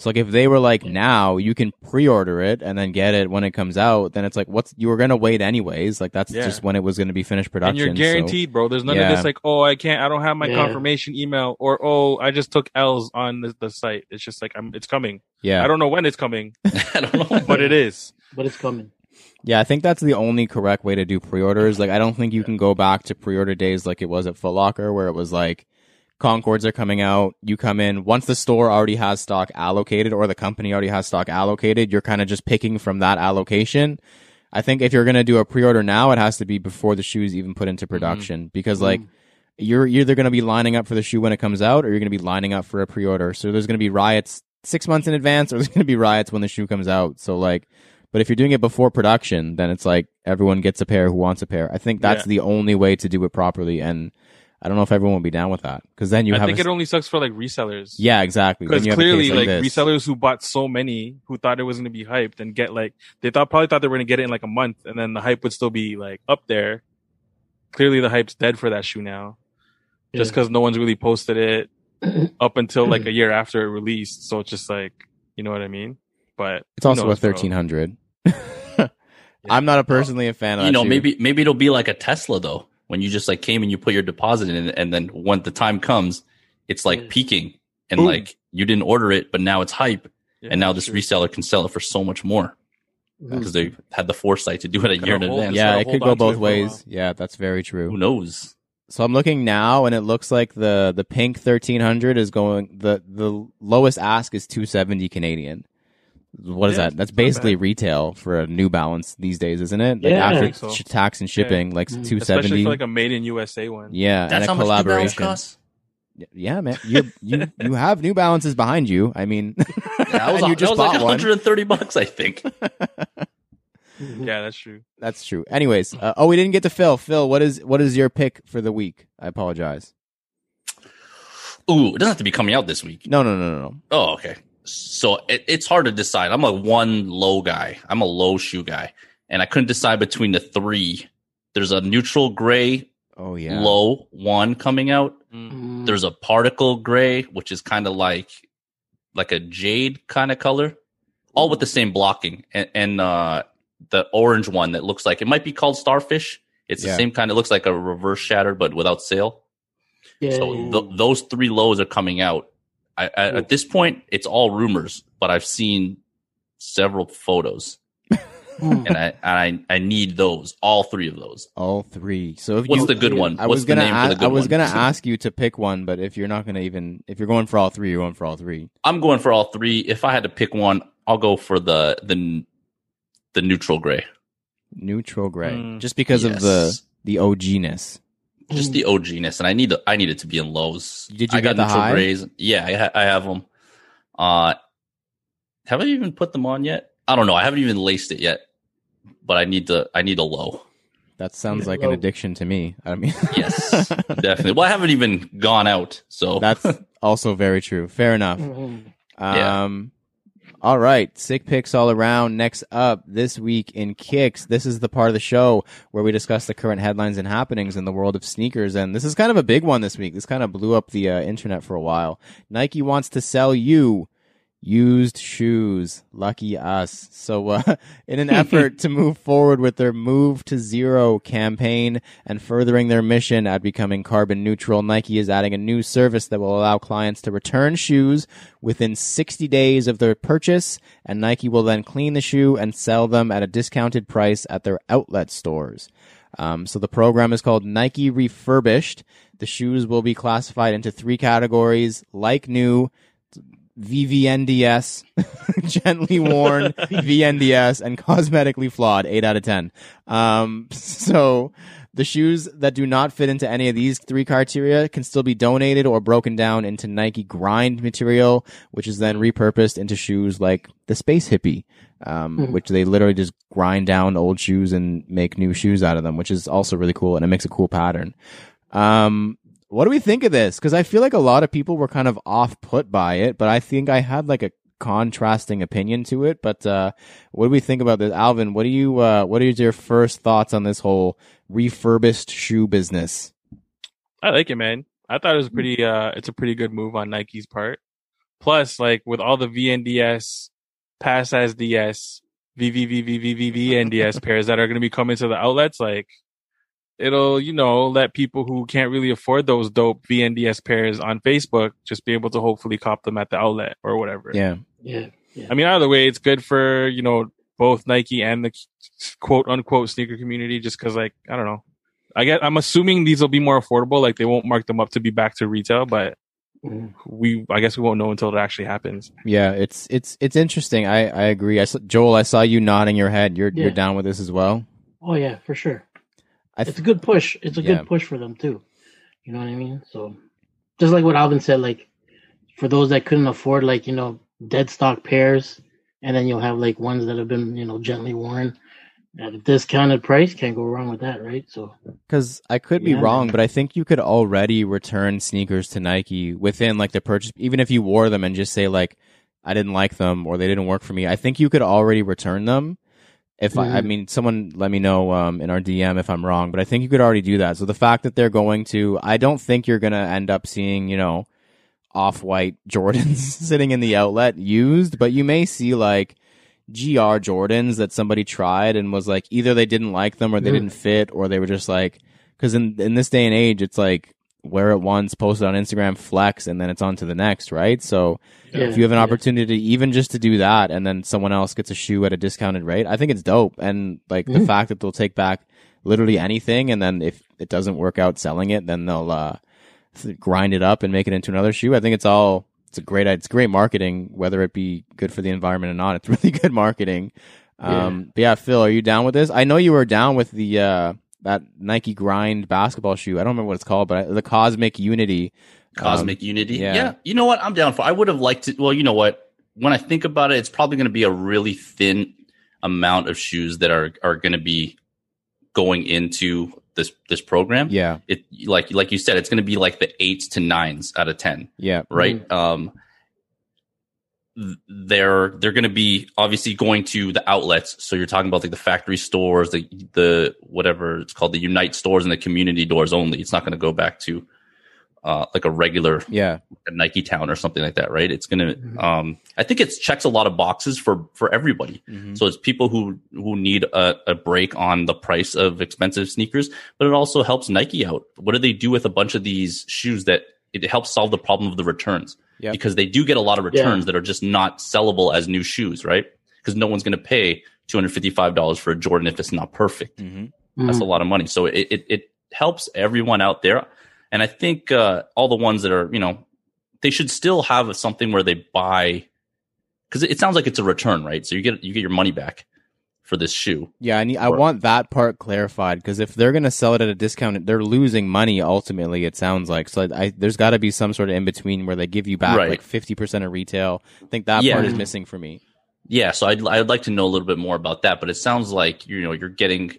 Speaker 2: So like, if they were like now, you can pre-order it and then get it when it comes out. Then it's like, what's you were gonna wait anyways? Like that's
Speaker 3: Yeah.
Speaker 2: just when it was gonna be finished production.
Speaker 3: and you're
Speaker 2: so-
Speaker 3: guaranteed, bro. There's none
Speaker 2: Yeah.
Speaker 3: of this like, oh, I can't, I don't have my
Speaker 4: Yeah.
Speaker 3: confirmation email, or oh, I just took L's on the, the site. It's just like I'm, it's coming.
Speaker 2: yeah,
Speaker 3: I don't know when it's coming,
Speaker 1: I don't know.
Speaker 3: but it is.
Speaker 4: But it's coming.
Speaker 2: Yeah, I think that's the only correct way to do pre-orders. Like, I don't think you can go back to pre-order days like it was at Foot Locker, where it was like Concords are coming out. You come in once the store already has stock allocated, or the company already has stock allocated. You're kind of just picking from that allocation. I think if you're gonna do a pre-order now, it has to be before the shoe is even put into mm-hmm. production, because mm-hmm. like you're you're either gonna be lining up for the shoe when it comes out, or you're gonna be lining up for a pre-order. So there's gonna be riots six months in advance, or there's gonna be riots when the shoe comes out. So like. But if you're doing it before production, then it's like everyone gets a pair who wants a pair. I think that's
Speaker 3: Yeah.
Speaker 2: the only way to do it properly, and I don't know if everyone will be down with that because then you
Speaker 3: I
Speaker 2: have.
Speaker 3: think
Speaker 2: a,
Speaker 3: it only sucks for like resellers.
Speaker 2: yeah, exactly.
Speaker 3: Because
Speaker 2: you have a
Speaker 3: clearly,
Speaker 2: case
Speaker 3: like, resellers who bought so many, who thought it was going to be hyped, and get like they thought probably thought they were going to get it in like a month, and then the hype would still be like up there. Clearly, the hype's dead for that shoe now, just
Speaker 4: Yeah.
Speaker 3: because no one's really posted it up until like a year after it released. So it's just like, you know what I mean? But
Speaker 2: it's also
Speaker 3: knows,
Speaker 2: a
Speaker 3: bro?
Speaker 2: thirteen hundred. I'm not a personally a fan of
Speaker 1: you
Speaker 2: that
Speaker 1: know,
Speaker 2: shoe.
Speaker 1: maybe maybe it'll be like a Tesla though, when you just like came and you put your deposit in, and then when the time comes, it's like
Speaker 4: Yeah.
Speaker 1: peaking and
Speaker 3: Boom.
Speaker 1: like you didn't order it, but now it's hype.
Speaker 3: Yeah,
Speaker 1: and now this
Speaker 3: true.
Speaker 1: reseller can sell it for so much more
Speaker 4: Mm-hmm.
Speaker 1: because they had the foresight to do it a year in
Speaker 3: hold-
Speaker 1: advance.
Speaker 2: yeah, it could go both
Speaker 3: it for a
Speaker 2: ways. Yeah, that's very true.
Speaker 1: Who knows?
Speaker 2: So I'm looking now, and it looks like the the pink 1300 is going the the lowest ask is 270 Canadian. What is
Speaker 3: Yeah,
Speaker 2: that? That's basically retail for a New Balance these days, isn't it? Like
Speaker 4: Yeah. I
Speaker 2: after
Speaker 3: think so.
Speaker 2: tax and shipping, like
Speaker 4: Mm.
Speaker 2: 270.
Speaker 3: especially for like a made in USA one.
Speaker 2: yeah,
Speaker 1: That's how
Speaker 2: and a
Speaker 1: much New Balance
Speaker 2: collaboration.
Speaker 1: costs.
Speaker 2: Yeah, man, you you you have New Balances behind you. I mean,
Speaker 1: Yeah, that was,
Speaker 2: you just
Speaker 1: that was like
Speaker 2: bought one.
Speaker 1: 130 bucks, I think.
Speaker 3: Yeah, that's true.
Speaker 2: That's true. Anyways, uh, oh, we didn't get to Phil. Phil, what is what is your pick for the week? I apologize.
Speaker 1: Ooh, it doesn't have to be coming out this week.
Speaker 2: No, no, no, no, no.
Speaker 1: Oh, okay. So it, it's hard to decide. I'm a one low guy. I'm a low shoe guy, and I couldn't decide between the three. There's a neutral gray
Speaker 2: Oh yeah.
Speaker 1: low one coming out.
Speaker 3: Mm.
Speaker 4: Mhm.
Speaker 1: There's a particle gray, which is kind of like like a jade kind of color, all with the same blocking, and, and uh, the orange one that looks like it might be called starfish. It's
Speaker 2: Yeah.
Speaker 1: the same kind. It looks like a reverse shatter, but without sail.
Speaker 4: yeah,
Speaker 1: So th- those three lows are coming out. I, I, at this point, it's all rumors, but I've seen several photos,
Speaker 4: Mm.
Speaker 1: and I I, I need those, all three of those.
Speaker 2: All three. So if
Speaker 1: What's
Speaker 2: you,
Speaker 1: the good one?
Speaker 2: I
Speaker 1: What's
Speaker 2: was gonna
Speaker 1: the name
Speaker 2: ask,
Speaker 1: for the good
Speaker 2: I was
Speaker 1: one?
Speaker 2: gonna ask you to pick one, but if you're not gonna even if you're going for all three, you're going for all three.
Speaker 1: I'm going for all three. If I had to pick one, I'll go for the the the neutral gray.
Speaker 2: Neutral gray,
Speaker 3: Mm.
Speaker 2: just because of the
Speaker 1: Yes.
Speaker 2: the OGness.
Speaker 1: Just the OGness, and I need the, I need it to be in lows.
Speaker 2: Did you
Speaker 1: I
Speaker 2: get
Speaker 1: got
Speaker 2: the
Speaker 1: neutral
Speaker 2: high?
Speaker 1: grays. Yeah, I, ha- I have them. Uh, have I even put them on yet? I don't know. I haven't even laced it yet, but I need to. I need a low.
Speaker 2: That sounds
Speaker 4: Yeah,
Speaker 2: like an addiction to me. I mean,
Speaker 1: Yes, definitely. Well, I haven't even gone out, so
Speaker 2: that's also very true. Fair enough.
Speaker 1: Yeah.
Speaker 2: Um, all right, sick picks all around. Next up this week in kicks, this is the part of the show where we discuss the current headlines and happenings in the world of sneakers, and this is kind of a big one this week. This kind of blew up the uh, internet for a while. Nike wants to sell you used shoes. Lucky us. So, uh, in an effort to move forward with their Move to Zero campaign and furthering their mission at becoming carbon neutral, Nike is adding a new service that will allow clients to return shoes within 60 days of their purchase, and Nike will then clean the shoe and sell them at a discounted price at their outlet stores. Um, so the program is called Nike Refurbished. The shoes will be classified into three categories: like new, VVNDS, gently worn, VNDS, and cosmetically flawed. Eight out of ten. Um, so the shoes that do not fit into any of these three criteria can still be donated or broken down into Nike grind material, which is then repurposed into shoes like the Space Hippie, um,
Speaker 4: Mhm.
Speaker 2: which they literally just grind down old shoes and make new shoes out of them, which is also really cool and it makes a cool pattern. Um, what do we think of this? Because I feel like a lot of people were kind of off put by it, but I think I had like a contrasting opinion to it. But uh, what do we think about this, Alvin? What do you? Uh, what are your first thoughts on this whole refurbished shoe business?
Speaker 3: I like it, man. I thought it was pretty. Uh, it's a pretty good move on Nike's part. Plus, like with all the VNDS, pass as DS, VVVVVVNDS pairs that are going to be coming to the outlets, like it'll you know let people who can't really afford those dope VNDS pairs on Facebook just be able to hopefully cop them at the outlet or whatever.
Speaker 2: Yeah,
Speaker 4: Yeah, yeah.
Speaker 3: I mean, either way, it's good for you know both Nike and the quote unquote sneaker community. Just because, like, I don't know. I get. I'm assuming these will be more affordable. Like, they won't mark them up to be back to retail, but
Speaker 4: Mhm.
Speaker 3: we. I guess we won't know until it actually happens.
Speaker 2: yeah. It's it's it's interesting. I I agree. I Joel, I saw you nodding your head. You're you're down with this as well.
Speaker 4: Oh yeah, for sure.
Speaker 2: I
Speaker 4: It's a good push. It's a
Speaker 2: Yeah.
Speaker 4: good push for them too. You know what I mean? So, just like what Alvin said, like for those that couldn't afford, like you know, dead stock pairs, and then you'll have like ones that have been you know gently worn at a discounted price. Can't go wrong with that, right? So,
Speaker 2: Because I could be wrong, but I think you could already return sneakers to Nike within like the purchase, even if you wore them and just say like, I didn't like them or they didn't work for me. I think you could already return them. If I, I
Speaker 4: Mhm.
Speaker 2: mean, someone let me know um, in our DM if I'm wrong, but I think you could already do that. So the fact that they're going to, I don't think you're going to end up seeing, you know, off white Jordans sitting in the outlet used, but you may see like GR Jordans that somebody tried and was like either they didn't like them or they
Speaker 4: Mhm.
Speaker 2: didn't fit or they were just like because in in this day and age it's like wear it once, post it on Instagram, flex, and then it's on to the next, right? So
Speaker 4: Yeah.
Speaker 2: if you have an
Speaker 4: Yeah.
Speaker 2: opportunity, even just to do that, and then someone else gets a shoe at a discounted rate, I think it's dope. And like the
Speaker 4: Mhm.
Speaker 2: fact that they'll take back literally anything, and then if it doesn't work out selling it, then they'll uh, grind it up and make it into another shoe. I think it's all it's a great it's great marketing, whether it be good for the environment or not. It's really good marketing. Um, but yeah, Phil, are you down with this? I know you were down with the uh, that Nike Grind basketball shoe. I don't remember what it's called, but the Cosmic Unity.
Speaker 1: Cosmic
Speaker 2: Um,
Speaker 1: Unity.
Speaker 2: yeah.
Speaker 1: Yeah. You know what? I'm down for. I would have liked to. Well, you know what? When I think about it, it's probably going to be a really thin amount of shoes that are are going to be going into this this program.
Speaker 2: Yeah,
Speaker 1: It like like you said, it's going to be like the eights to nines out of ten.
Speaker 2: yeah,
Speaker 1: right? Um, th- they're they're going to be obviously going to the outlets. So you're talking about like the factory stores, the the whatever it's called, the Unite stores and the community doors only. It's not going to go back to uh, like a regular
Speaker 2: yeah.
Speaker 1: Nike Town or something like that, right? It's going to.
Speaker 4: Mhm.
Speaker 1: Um, I think it checks a lot of boxes for for everybody.
Speaker 2: Mhm.
Speaker 1: So it's people who who need a, a break on the price of expensive sneakers, but it also helps Nike out. What do they do with a bunch of these shoes that it helps solve the problem of the returns?
Speaker 2: Yep.
Speaker 1: Because they do get a lot of
Speaker 4: Yeah.
Speaker 1: returns that are just not sellable as new shoes, right? Because no one's going to pay two hundred fifty five dollars for a Jordan if it's not perfect.
Speaker 2: Mhm.
Speaker 1: That's
Speaker 4: Mhm.
Speaker 1: a lot of money. So it, it, it helps everyone out there. And I think uh, all the ones that are, you know, they should still have something where they buy because it, it sounds like it's a return, right? So you get you get your money back for this shoe.
Speaker 2: Yeah, I need, I want that part clarified because if they're gonna sell it at a discount, they're losing money. Ultimately, it sounds like so. I, there's got to be some sort of in between where they give you back
Speaker 1: Right.
Speaker 2: like fifty percent of retail. I think that
Speaker 1: Yeah.
Speaker 2: part is missing for me.
Speaker 1: Yeah, so I'd I'd like to know a little bit more about that, but it sounds like you know you're getting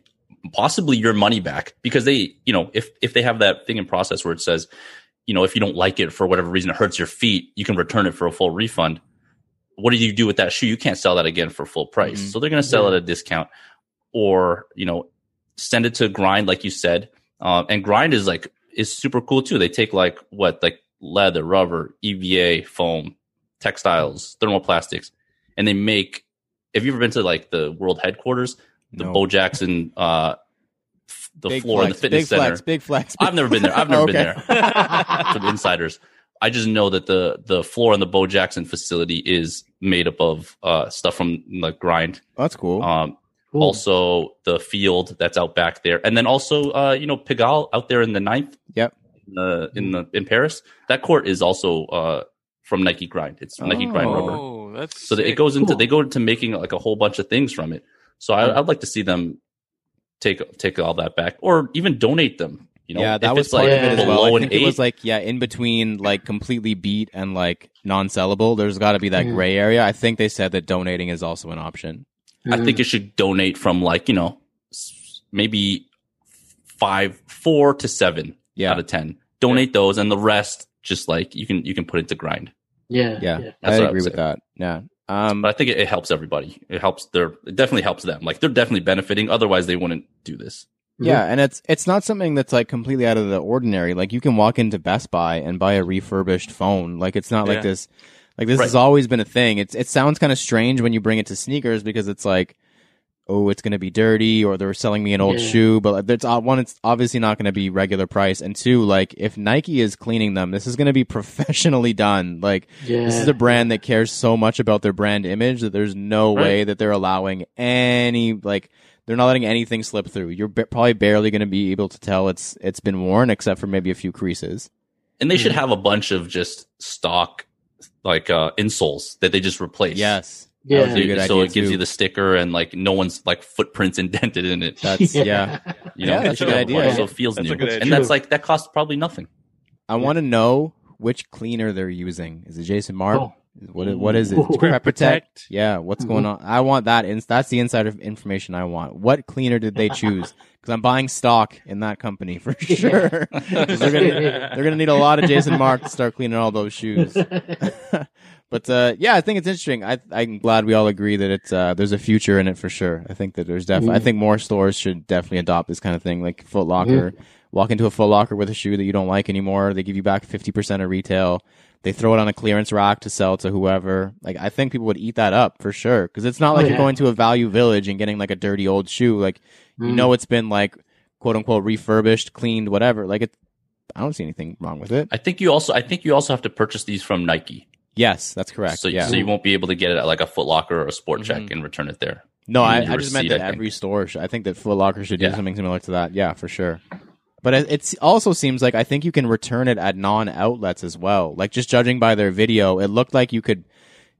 Speaker 1: possibly your money back because they you know if if they have that thing in process where it says you know if you don't like it for whatever reason it hurts your feet you can return it for a full refund. What do you do with that shoe? You can't sell that again for full price.
Speaker 2: Mhm.
Speaker 1: So they're going to sell
Speaker 4: Yeah.
Speaker 1: it at a discount, or you know send it to Grind like you said. Um, and Grind is like is super cool too. They take like what like leather, rubber, EVA, foam, textiles, thermoplastics, and they make. Have you ever been to like the world headquarters, the
Speaker 2: No.
Speaker 1: Bo Jackson, uh, the
Speaker 2: big
Speaker 1: floor in the
Speaker 2: flex,
Speaker 1: fitness
Speaker 2: big
Speaker 1: center?
Speaker 2: flex, big flex.
Speaker 1: I've never been there. I've never been there. For insiders, I just know that the the floor in the Bo Jackson facility is made up of uh, stuff from the grind.
Speaker 2: That's cool.
Speaker 1: Um,
Speaker 4: Cool.
Speaker 1: also the field that's out back there, and then also uh, you know Pigalle out there in the ninth.
Speaker 2: Yep.
Speaker 1: In the in the in Paris, that court is also uh, from Nike Grind. It's Nike Grind
Speaker 2: Oh.
Speaker 1: rubber.
Speaker 3: Oh, that's
Speaker 1: So that it goes into
Speaker 4: Cool.
Speaker 1: they go into making like a whole bunch of things from it. So I, I'd like to see them take take all that back, or even donate them. You know,
Speaker 2: yeah, that
Speaker 1: if
Speaker 2: was part
Speaker 1: like
Speaker 2: of it as well. I think it was like yeah, in between like completely beat and like non-sellable. There's got to be that
Speaker 4: Mhm.
Speaker 2: gray area. I think they said that donating is also an option.
Speaker 1: I think it should donate from like you know maybe five, four to seven
Speaker 2: Yeah,
Speaker 1: out of ten. Donate those, and the rest just like you can you can put into grind.
Speaker 4: yeah,
Speaker 2: yeah,
Speaker 4: yeah.
Speaker 2: I
Speaker 1: what I
Speaker 2: agree with
Speaker 1: say.
Speaker 2: that. Yeah. Um,
Speaker 1: But I think it, it helps everybody. It helps their it definitely helps them. Like they're definitely benefiting. Otherwise, they wouldn't do this.
Speaker 2: Yeah, and it's it's not something that's like completely out of the ordinary. Like you can walk into Best Buy and buy a refurbished phone. Like it's not like
Speaker 3: Yeah.
Speaker 2: this. Like this
Speaker 1: Right.
Speaker 2: has always been a thing. It's it sounds kind of strange when you bring it to sneakers because it's like, oh, it's going to be dirty or they're selling me an old
Speaker 4: Yeah.
Speaker 2: shoe. But it's uh, one, it's obviously not going to be regular price, and two, like if Nike is cleaning them, this is going to be professionally done. Like
Speaker 4: yeah.
Speaker 2: this is a brand that cares so much about their brand image that there's no
Speaker 1: Right.
Speaker 2: way that they're allowing any like they're not letting anything slip through. You're ba- probably barely going to be able to tell it's it's been worn except for maybe a few creases.
Speaker 1: And they should
Speaker 4: Mhm.
Speaker 1: have a bunch of just stock like uh insoles that they just replace.
Speaker 2: Yes.
Speaker 4: yeah.
Speaker 2: would good
Speaker 1: so it gives
Speaker 2: too.
Speaker 1: you the sticker and like no one's like footprints indented in it.
Speaker 2: That's yeah.
Speaker 1: You know,
Speaker 2: Yeah,
Speaker 1: They
Speaker 2: that's a good idea.
Speaker 1: one So it feels
Speaker 3: That's
Speaker 1: new. And
Speaker 3: idea.
Speaker 1: that's like that costs probably nothing.
Speaker 2: I want to know which cleaner they're using. Is it Jason Markk?
Speaker 4: Oh.
Speaker 2: What is, what is it? Prep Protect. Yeah, what's going on? I want that. Ins- that's the insider information I want. What cleaner did they choose? Because I'm buying stock in that company for sure. they're gonna they're gonna need a lot of Jason Markk to start cleaning all those shoes. but uh, yeah, I think it's interesting. I, I'm glad we all agree that it's uh, there's a future in it for sure. I think that there's definitely. I
Speaker 4: Mhm.
Speaker 2: think more stores should definitely adopt this kind of thing, like Foot Locker. Walk into a Foot Locker with a shoe that you don't like anymore. They give you back fifty percent of retail. They throw it on a clearance rack to sell to whoever. Like I think people would eat that up for sure because it's not
Speaker 4: Oh,
Speaker 2: like you're
Speaker 4: yeah.
Speaker 2: going to a Value Village and getting like a dirty old shoe. Like you
Speaker 4: Mm.
Speaker 2: know it's been like quote unquote refurbished, cleaned, whatever. Like it I don't see anything wrong with it.
Speaker 1: I think you also I think you also have to purchase these from Nike.
Speaker 2: Yes, that's correct.
Speaker 1: So,
Speaker 2: yeah.
Speaker 1: so you won't be able to get it at like a Foot Locker or a Sport Chek
Speaker 2: Mhm.
Speaker 1: and return it there.
Speaker 2: no, I, I
Speaker 1: your
Speaker 2: just meant that every store. Should, I think that Foot Locker should do
Speaker 1: Yeah.
Speaker 2: something similar to that. Yeah, for sure. But it also seems like I think you can return it at non outlets as well. Like just judging by their video, it looked like you could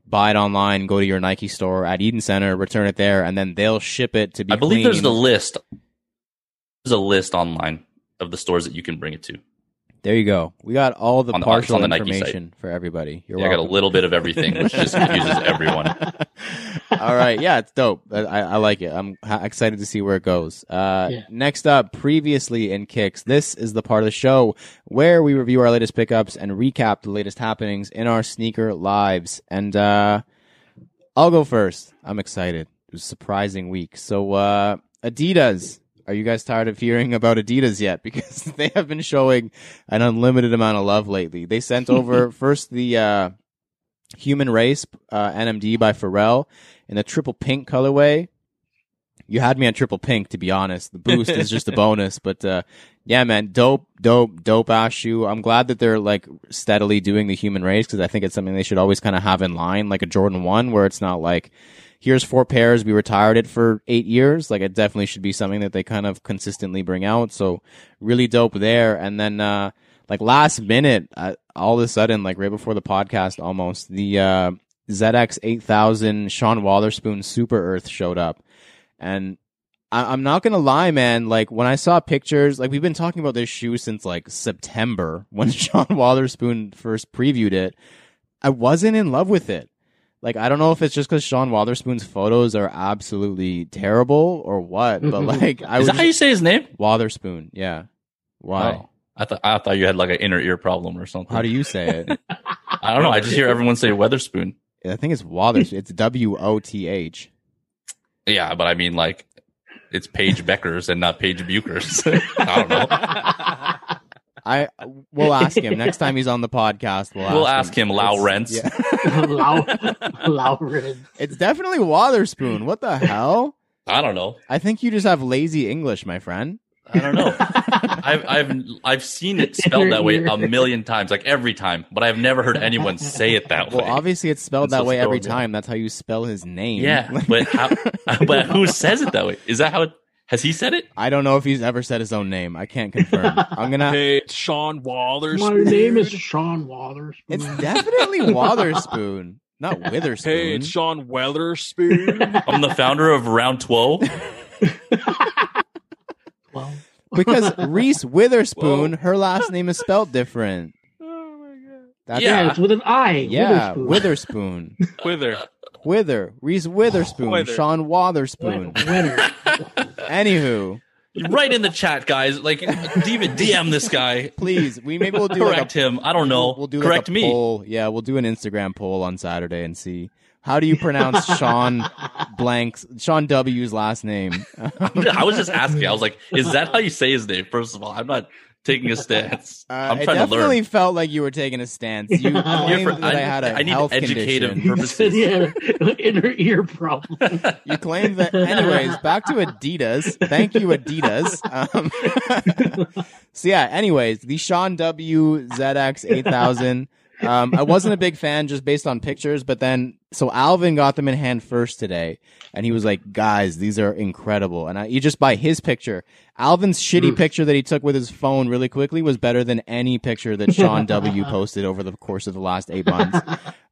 Speaker 2: buy it online, go to your Nike store at Eaton Centre, return it there, and then they'll ship it to be.
Speaker 1: I believe there's the list. There's a list online of the stores that you can bring it to.
Speaker 2: There you go. We got all the
Speaker 1: the-
Speaker 2: partial
Speaker 1: on the Nike site.
Speaker 2: information for everybody. You're
Speaker 1: Yeah, I got a little bit of everything, which just confuses everyone.
Speaker 2: All right, yeah, it's dope. I, I like it. I'm excited to see where it goes. Uh,
Speaker 4: Yeah.
Speaker 2: Next up, previously in kicks, this is the part of the show where we review our latest pickups and recap the latest happenings in our sneaker lives. And uh, I'll go first. I'm excited. It was a surprising week. So uh, Adidas. Are you guys tired of hearing about Adidas yet? Because they have been showing an unlimited amount of love lately. They sent over first the uh, Human Race uh, NMD by Pharrell in the triple pink colorway. You had me on triple pink, to be honest. The boost is just a bonus, but uh, yeah, man, dope, dope, dope ass shoe. I'm glad that they're like steadily doing the human race because I think it's something they should always kind of have in line, like a Jordan One, where it's not like here's four pairs, we retired it for eight years. Like it definitely should be something that they kind of consistently bring out. So really dope there. And then uh, like last minute, uh, all of a sudden, like right before the podcast, almost the uh, ZX 8000 Sean Wotherspoon Super Earth showed up. And I- I'm not gonna lie, man. Like when I saw pictures, like we've been talking about this shoe since like September when Sean Wotherspoon first previewed it. I wasn't in love with it. Like I don't know if it's just because Sean Wotherspoon's photos are absolutely terrible or what, but mm-hmm. like I
Speaker 1: Is
Speaker 2: was
Speaker 1: that how you say his name?
Speaker 2: Wotherspoon, yeah. Why?
Speaker 1: Oh, I thought I thought you had like an inner ear problem or something.
Speaker 2: How do you say it?
Speaker 1: I don't know. I just hear everyone say Weatherspoon.
Speaker 2: I think it's Wothers. It's W O T H.
Speaker 1: Yeah, but I mean like it's Paige Beckers and not Paige Bukers. I don't know.
Speaker 2: I we'll ask him next time he's on the podcast. We'll,
Speaker 1: We'll ask him, Lau
Speaker 2: It's-
Speaker 1: Rents.
Speaker 2: yeah.
Speaker 4: Lau, Lauren.
Speaker 2: it's definitely Wotherspoon. What the hell?
Speaker 1: I don't know.
Speaker 2: I think you just have lazy English, my friend.
Speaker 1: I don't know. I've I've I've seen it spelled that way a million times, like every time, but I've never heard anyone say it that way.
Speaker 2: Well, obviously it's spelled
Speaker 1: That's
Speaker 2: that way every
Speaker 1: throwing me off.
Speaker 2: time. That's how you spell his name.
Speaker 1: yeah, but how? But who says it that way? Is that how? It, has he said it?
Speaker 2: I don't know if he's ever said his own name. I can't confirm. I'm gonna.
Speaker 3: Hey, it's Sean Waller.
Speaker 4: My name is Sean Wotherspoon.
Speaker 2: It's definitely Wotherspoon, not Witherspoon.
Speaker 3: Hey, it's Sean Weatherspoon.
Speaker 1: I'm the founder of Round Twelve.
Speaker 4: well,
Speaker 2: because Reese Witherspoon, her last name is spelled different.
Speaker 3: oh my god.
Speaker 2: That's
Speaker 1: Yeah.
Speaker 4: yeah, it's with an I.
Speaker 2: yeah,
Speaker 4: Witherspoon.
Speaker 2: Witherspoon.
Speaker 3: Wither.
Speaker 2: Wither, Reese Witherspoon,
Speaker 3: Wither.
Speaker 2: Sean Wotherspoon.
Speaker 4: Winner.
Speaker 2: Anywho,
Speaker 1: Right in the chat, guys. Like, even DM this guy.
Speaker 2: please, we maybe we'll do like
Speaker 1: Correct
Speaker 2: a,
Speaker 1: him. I don't know.
Speaker 2: We'll, we'll do
Speaker 1: Correct
Speaker 2: like a
Speaker 1: me.
Speaker 2: poll. Yeah, we'll do an Instagram poll on Saturday and see how do you pronounce Sean Blank's Sean W's last name.
Speaker 1: I was just asking. I was like, "Is that how you say his name?" First of all, I'm not taking a stance.
Speaker 2: Uh,
Speaker 1: I'm trying to
Speaker 2: definitely felt like you were taking a stance. You
Speaker 1: I'm
Speaker 2: claimed
Speaker 1: for-
Speaker 2: that I,
Speaker 1: I-
Speaker 2: had a
Speaker 1: I need
Speaker 2: health
Speaker 1: educative
Speaker 2: condition.
Speaker 1: purposes.
Speaker 4: Said he had inner ear problem.
Speaker 2: You claimed that. Anyways, back to Adidas. Thank you, Adidas. Um, so yeah. Anyways, the Sean W ZX eight thousand. Um, I wasn't a big fan just based on pictures, but then so Alvin got them in hand first today, and he was like, "Guys, these are incredible." And I, you just by his picture, Alvin's shitty
Speaker 4: Oof.
Speaker 2: picture that he took with his phone really quickly was better than any picture that Sean W posted over the course of the last eight months.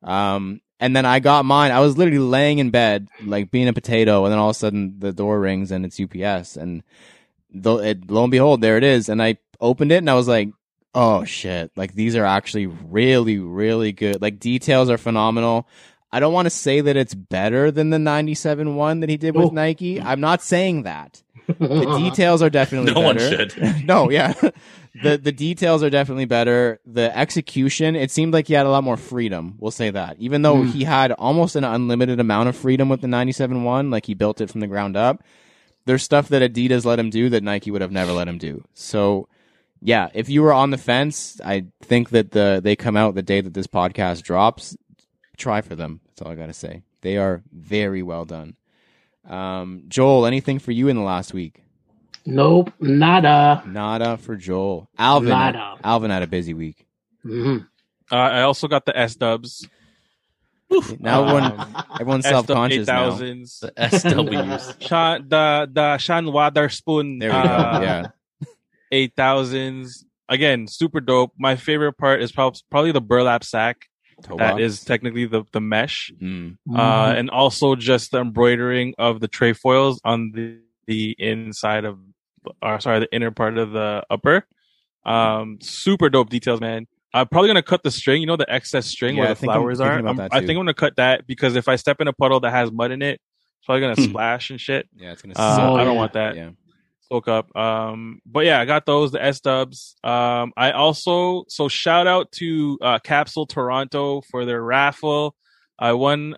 Speaker 2: Um, and then I got mine. I was literally laying in bed, like being a potato, and then all of a sudden the door rings and it's UPS. And th- it, lo and behold, there it is. And I opened it and I was like, oh shit. Like these are actually really, really good. Like details are phenomenal. I don't want to say that it's better than the 97 one that he did with
Speaker 4: Oh.
Speaker 2: Nike. I'm not saying that. The details are definitely
Speaker 1: No one
Speaker 2: better.
Speaker 1: should.
Speaker 2: no, yeah. the the details are definitely better. The execution, it seemed like he had a lot more freedom. We'll say that. Even though
Speaker 4: Mm.
Speaker 2: he had almost an unlimited amount of freedom with the 97 one, like he built it from the ground up. There's stuff that Adidas let him do that Nike would have never let him do. So, yeah, if you were on the fence, I think that the they come out the day that this podcast drops. Try for them. That's all I gotta say. They are very well done. Um, Joel, anything for you in the last week?
Speaker 4: Nope, nada.
Speaker 2: Nada for Joel. Alvin.
Speaker 4: Nada.
Speaker 2: Alvin had a busy week.
Speaker 4: hmm
Speaker 3: Uh, I also got the S dubs.
Speaker 2: Now everyone,
Speaker 3: Um,
Speaker 2: everyone's self conscious now.
Speaker 3: 8000s.
Speaker 1: The SWs.
Speaker 3: Sean, the the Sean Wotherspoon.
Speaker 2: There we
Speaker 3: uh,
Speaker 2: go. Yeah.
Speaker 3: Eight thousands. Again, super dope. My favorite part is prob- probably the burlap sack.
Speaker 2: Toe
Speaker 3: That
Speaker 2: box.
Speaker 3: is technically the the mesh,
Speaker 2: Mm.
Speaker 3: uh, and also just the embroidering of the trefoils on the the inside of, or sorry, the inner part of the upper. Um, super dope details, man. I'm probably gonna cut the string. You know the excess string
Speaker 2: Yeah,
Speaker 3: where
Speaker 2: I
Speaker 3: the
Speaker 2: think I'm
Speaker 3: flowers are. I'm- I think I'm gonna cut that because if I step in a puddle that has mud in it, it's probably gonna
Speaker 1: Hmm.
Speaker 3: splash and shit.
Speaker 2: Yeah, it's gonna.
Speaker 3: Uh,
Speaker 2: suck.
Speaker 3: I don't
Speaker 4: yeah.
Speaker 3: want that
Speaker 2: Yeah.
Speaker 3: Soak up. Um, but yeah, I got those, the S dubs. Um, I also, so shout out to, uh, Capsule Toronto for their raffle. I won,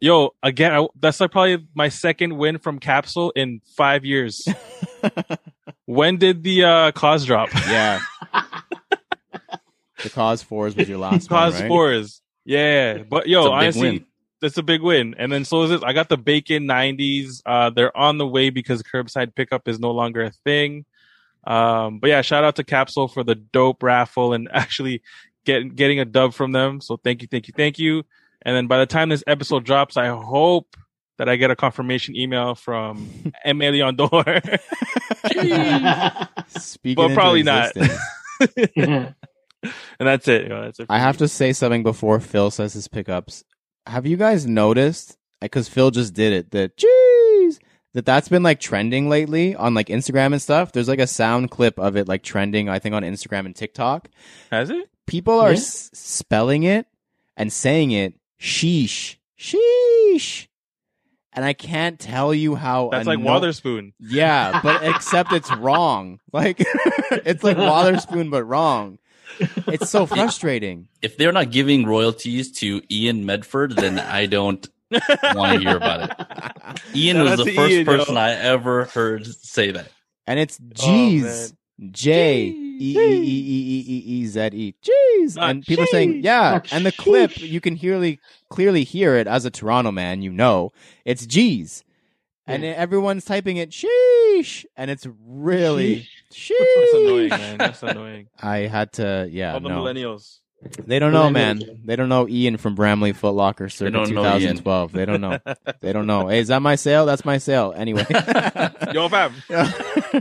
Speaker 3: yo, again, I, that's like probably my second win from Capsule in five years. when did the, uh, KAWS drop?
Speaker 2: yeah. the KAWS fours was your last
Speaker 3: KAWS
Speaker 2: one, right?
Speaker 3: fours. Yeah. But yo,
Speaker 1: a big
Speaker 3: honestly,
Speaker 1: win.
Speaker 3: That's a big win. And then so is this. I got the bacon 90s. Uh, they're on the way because curbside pickup is no longer a thing. Um, but yeah, shout out to Capsule for the dope raffle and actually get, getting a dub from them. So thank you, thank you, thank you. And then by the time this episode drops, I hope that I get a confirmation email from Aimé Leon Dore.
Speaker 2: Speaking
Speaker 3: But probably not. and that's it. yo, that's it. for
Speaker 2: I have to say something before Phil says his pickups. Have you guys noticed? Because Phil just did it. That jeez, that that's been like trending lately on like Instagram and stuff. There's like a sound clip of it like trending. I think on Instagram and TikTok.
Speaker 3: Has it?
Speaker 2: People are
Speaker 4: Yeah.
Speaker 2: s- spelling it and saying it sheesh, sheesh, and I can't tell you how.
Speaker 3: That's like
Speaker 2: anno-
Speaker 3: Wotherspoon.
Speaker 2: Yeah, but except it's wrong. Like it's like Wotherspoon, but wrong. It's so frustrating.
Speaker 1: If they're not giving royalties to Ian Medford, then I don't want to hear about it. Ian
Speaker 3: Shout
Speaker 1: was the first
Speaker 3: Ian, yo.
Speaker 1: person I ever heard say that.
Speaker 2: And it's
Speaker 3: Oh,
Speaker 2: G's. J E E E E E E E Z E. Jeez.
Speaker 3: Not
Speaker 2: And people are saying, yeah.
Speaker 4: Not
Speaker 2: And the clip, you can clearly clearly hear it as a Toronto man, you know. It's G's. And everyone's typing it sheesh. And it's really sheesh.
Speaker 3: That's annoying, man. That's annoying.
Speaker 2: I had to, yeah.
Speaker 3: All the
Speaker 2: no.
Speaker 3: millennials.
Speaker 2: They don't know, man. They don't know Ian from Bramalea Foot Locker circa
Speaker 1: don't know Ian.
Speaker 2: 2012. They don't know. they don't know. Hey, is that my sale? That's my sale. Anyway.
Speaker 3: Yo, fam.
Speaker 2: Yeah.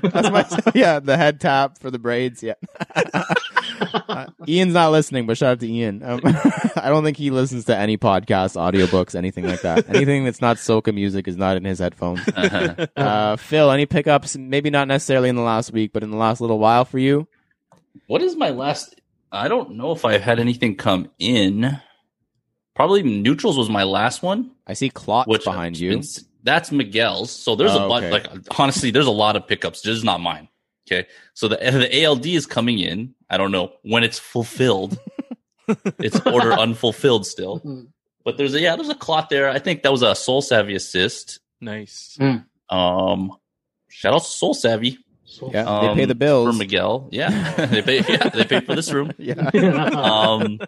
Speaker 2: That's my yeah, the head tap for the braids. Yeah. Uh, Ian's not listening, but shout out to Ian. Um, I don't think he listens to any podcasts, audiobooks, anything like that. Anything that's not soca music is not in his headphones. Uh, Phil, any pickups? Maybe not necessarily in the last week, but in the last little while for you.
Speaker 1: What is my last? I don't know if I've had anything come in. Probably neutrals was my last one.
Speaker 2: I see clots
Speaker 1: Which
Speaker 2: behind you.
Speaker 1: been that's Miguel's. So there's
Speaker 2: Oh,
Speaker 1: a bunch.
Speaker 2: okay.
Speaker 1: Like honestly, there's a lot of pickups. This is not mine. Okay, so the the ALD is coming in. I don't know when it's fulfilled. it's order unfulfilled still,
Speaker 4: Mm.
Speaker 1: but there's a yeah, there's a clot there. I think that was a SoleSavy assist.
Speaker 3: Nice.
Speaker 1: Um, shout out to SoleSavy.
Speaker 4: So-
Speaker 2: Yeah.
Speaker 1: Um,
Speaker 2: They pay the bills.
Speaker 1: for Miguel. Yeah, they pay. Yeah, they pay for this room.
Speaker 2: Yeah.
Speaker 1: Um,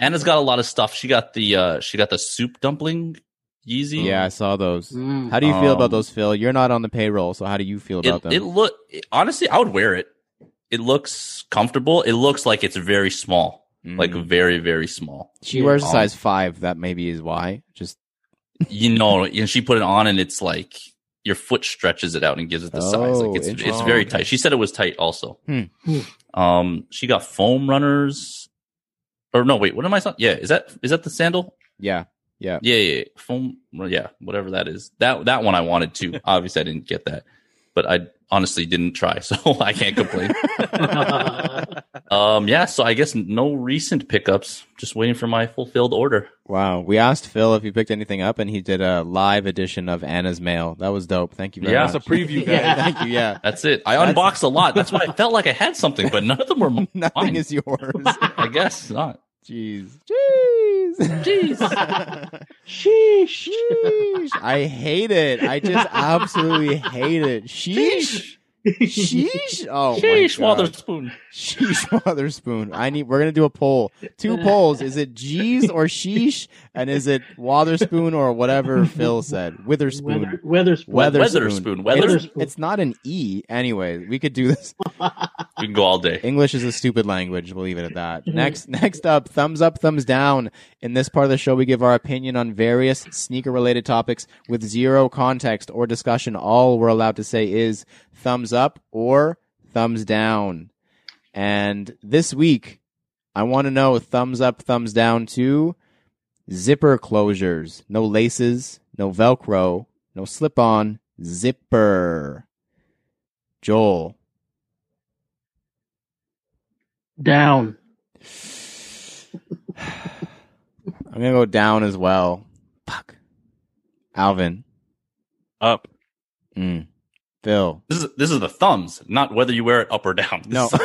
Speaker 1: Anna's got a lot of stuff. She got the uh she got the soup dumpling Yeezy.
Speaker 2: Yeah, I saw those.
Speaker 4: Mm.
Speaker 2: How do you feel about
Speaker 1: Um,
Speaker 2: those, Phil? You're not on the payroll, so how do you feel about
Speaker 1: it,
Speaker 2: them?
Speaker 1: it look it- honestly, I would wear it. It looks comfortable. It looks like it's very small, like
Speaker 2: Mhm.
Speaker 1: very very small.
Speaker 2: she wears a
Speaker 1: um,
Speaker 2: size five. That maybe is why. Just
Speaker 1: You know, and she put it on, and it's like your foot stretches it out and gives it the size.
Speaker 2: Oh,
Speaker 1: Like it's it's very tight. She said it was tight also.
Speaker 2: Hmm.
Speaker 4: Hmm.
Speaker 1: Um, she got foam runners. Or no, wait, what am I? Saying? Yeah, is that is that the sandal?
Speaker 2: yeah, yeah.
Speaker 1: Yeah, yeah, yeah. foam. Yeah, whatever that is. That that one I wanted to. Obviously, I didn't get that, but I honestly didn't try, so I can't complain. um, yeah. So I guess no recent pickups. Just waiting for my fulfilled order.
Speaker 2: Wow. We asked Phil if he picked anything up, and he did a live edition of Anna's Mail. That was dope. Thank you very
Speaker 1: Yeah.
Speaker 3: That's a preview, guys.
Speaker 4: Yeah.
Speaker 2: Thank you. Yeah.
Speaker 1: That's it. I
Speaker 2: That's-
Speaker 1: unboxed a lot. That's why I felt like I had something, but none of them were mine.
Speaker 2: Nothing is yours.
Speaker 1: I guess not.
Speaker 2: Jeez. Jeez.
Speaker 1: Jeez.
Speaker 4: Sheesh.
Speaker 2: Sheesh. I hate it. I just absolutely hate it. Sheesh. Sheesh. Oh
Speaker 1: Sheesh,
Speaker 2: my God.
Speaker 1: Wotherspoon.
Speaker 2: Sheesh Witherspoon. I need. We're gonna do a poll. Two polls. Is it G's or Sheesh? And is it Wotherspoon or whatever Phil said? Witherspoon.
Speaker 4: Weather, Weatherspoon.
Speaker 2: Weather-
Speaker 1: Weatherspoon.
Speaker 2: It's, it's not an E. Anyway, we could do this.
Speaker 1: We can go all day.
Speaker 2: English is a stupid language. We'll leave it at that. Next, next up, thumbs up, thumbs down. In this part of the show, we give our opinion on various sneaker-related topics with zero context or discussion. All we're allowed to say is thumbs up or thumbs down. And this week, I want to know thumbs up, thumbs down to zipper closures. No laces, no Velcro, no slip-on, zipper. Joel.
Speaker 4: Down.
Speaker 2: I'm gonna go down as well. Fuck. Alvin.
Speaker 3: Up.
Speaker 2: Mm. Phil.
Speaker 1: This is this is the thumbs, not whether you wear it up or down.
Speaker 2: No.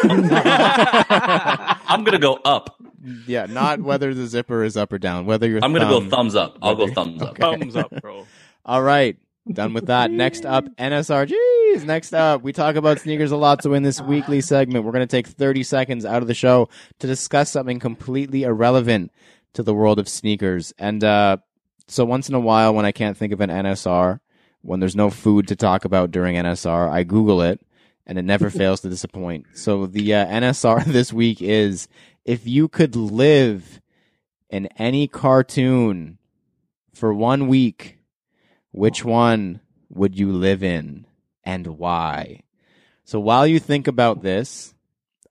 Speaker 1: I'm gonna go up.
Speaker 2: yeah, not whether the zipper is up or down. Whether you're.
Speaker 1: I'm gonna go thumbs up. I'll go thumbs up.
Speaker 2: Okay.
Speaker 3: Thumbs up, bro.
Speaker 2: All right. Done with that. Next up, NSRGs. Next up, we talk about sneakers a lot. So in this weekly segment, we're going to take 30 seconds out of the show to discuss something completely irrelevant to the world of sneakers. And uh, so once in a while, when I can't think of an NSR, when there's no food to talk about during NSR, I Google it, and it never fails to disappoint. So the uh, NSR this week is if you could live in any cartoon for one week, which one would you live in and why? So while you think about this,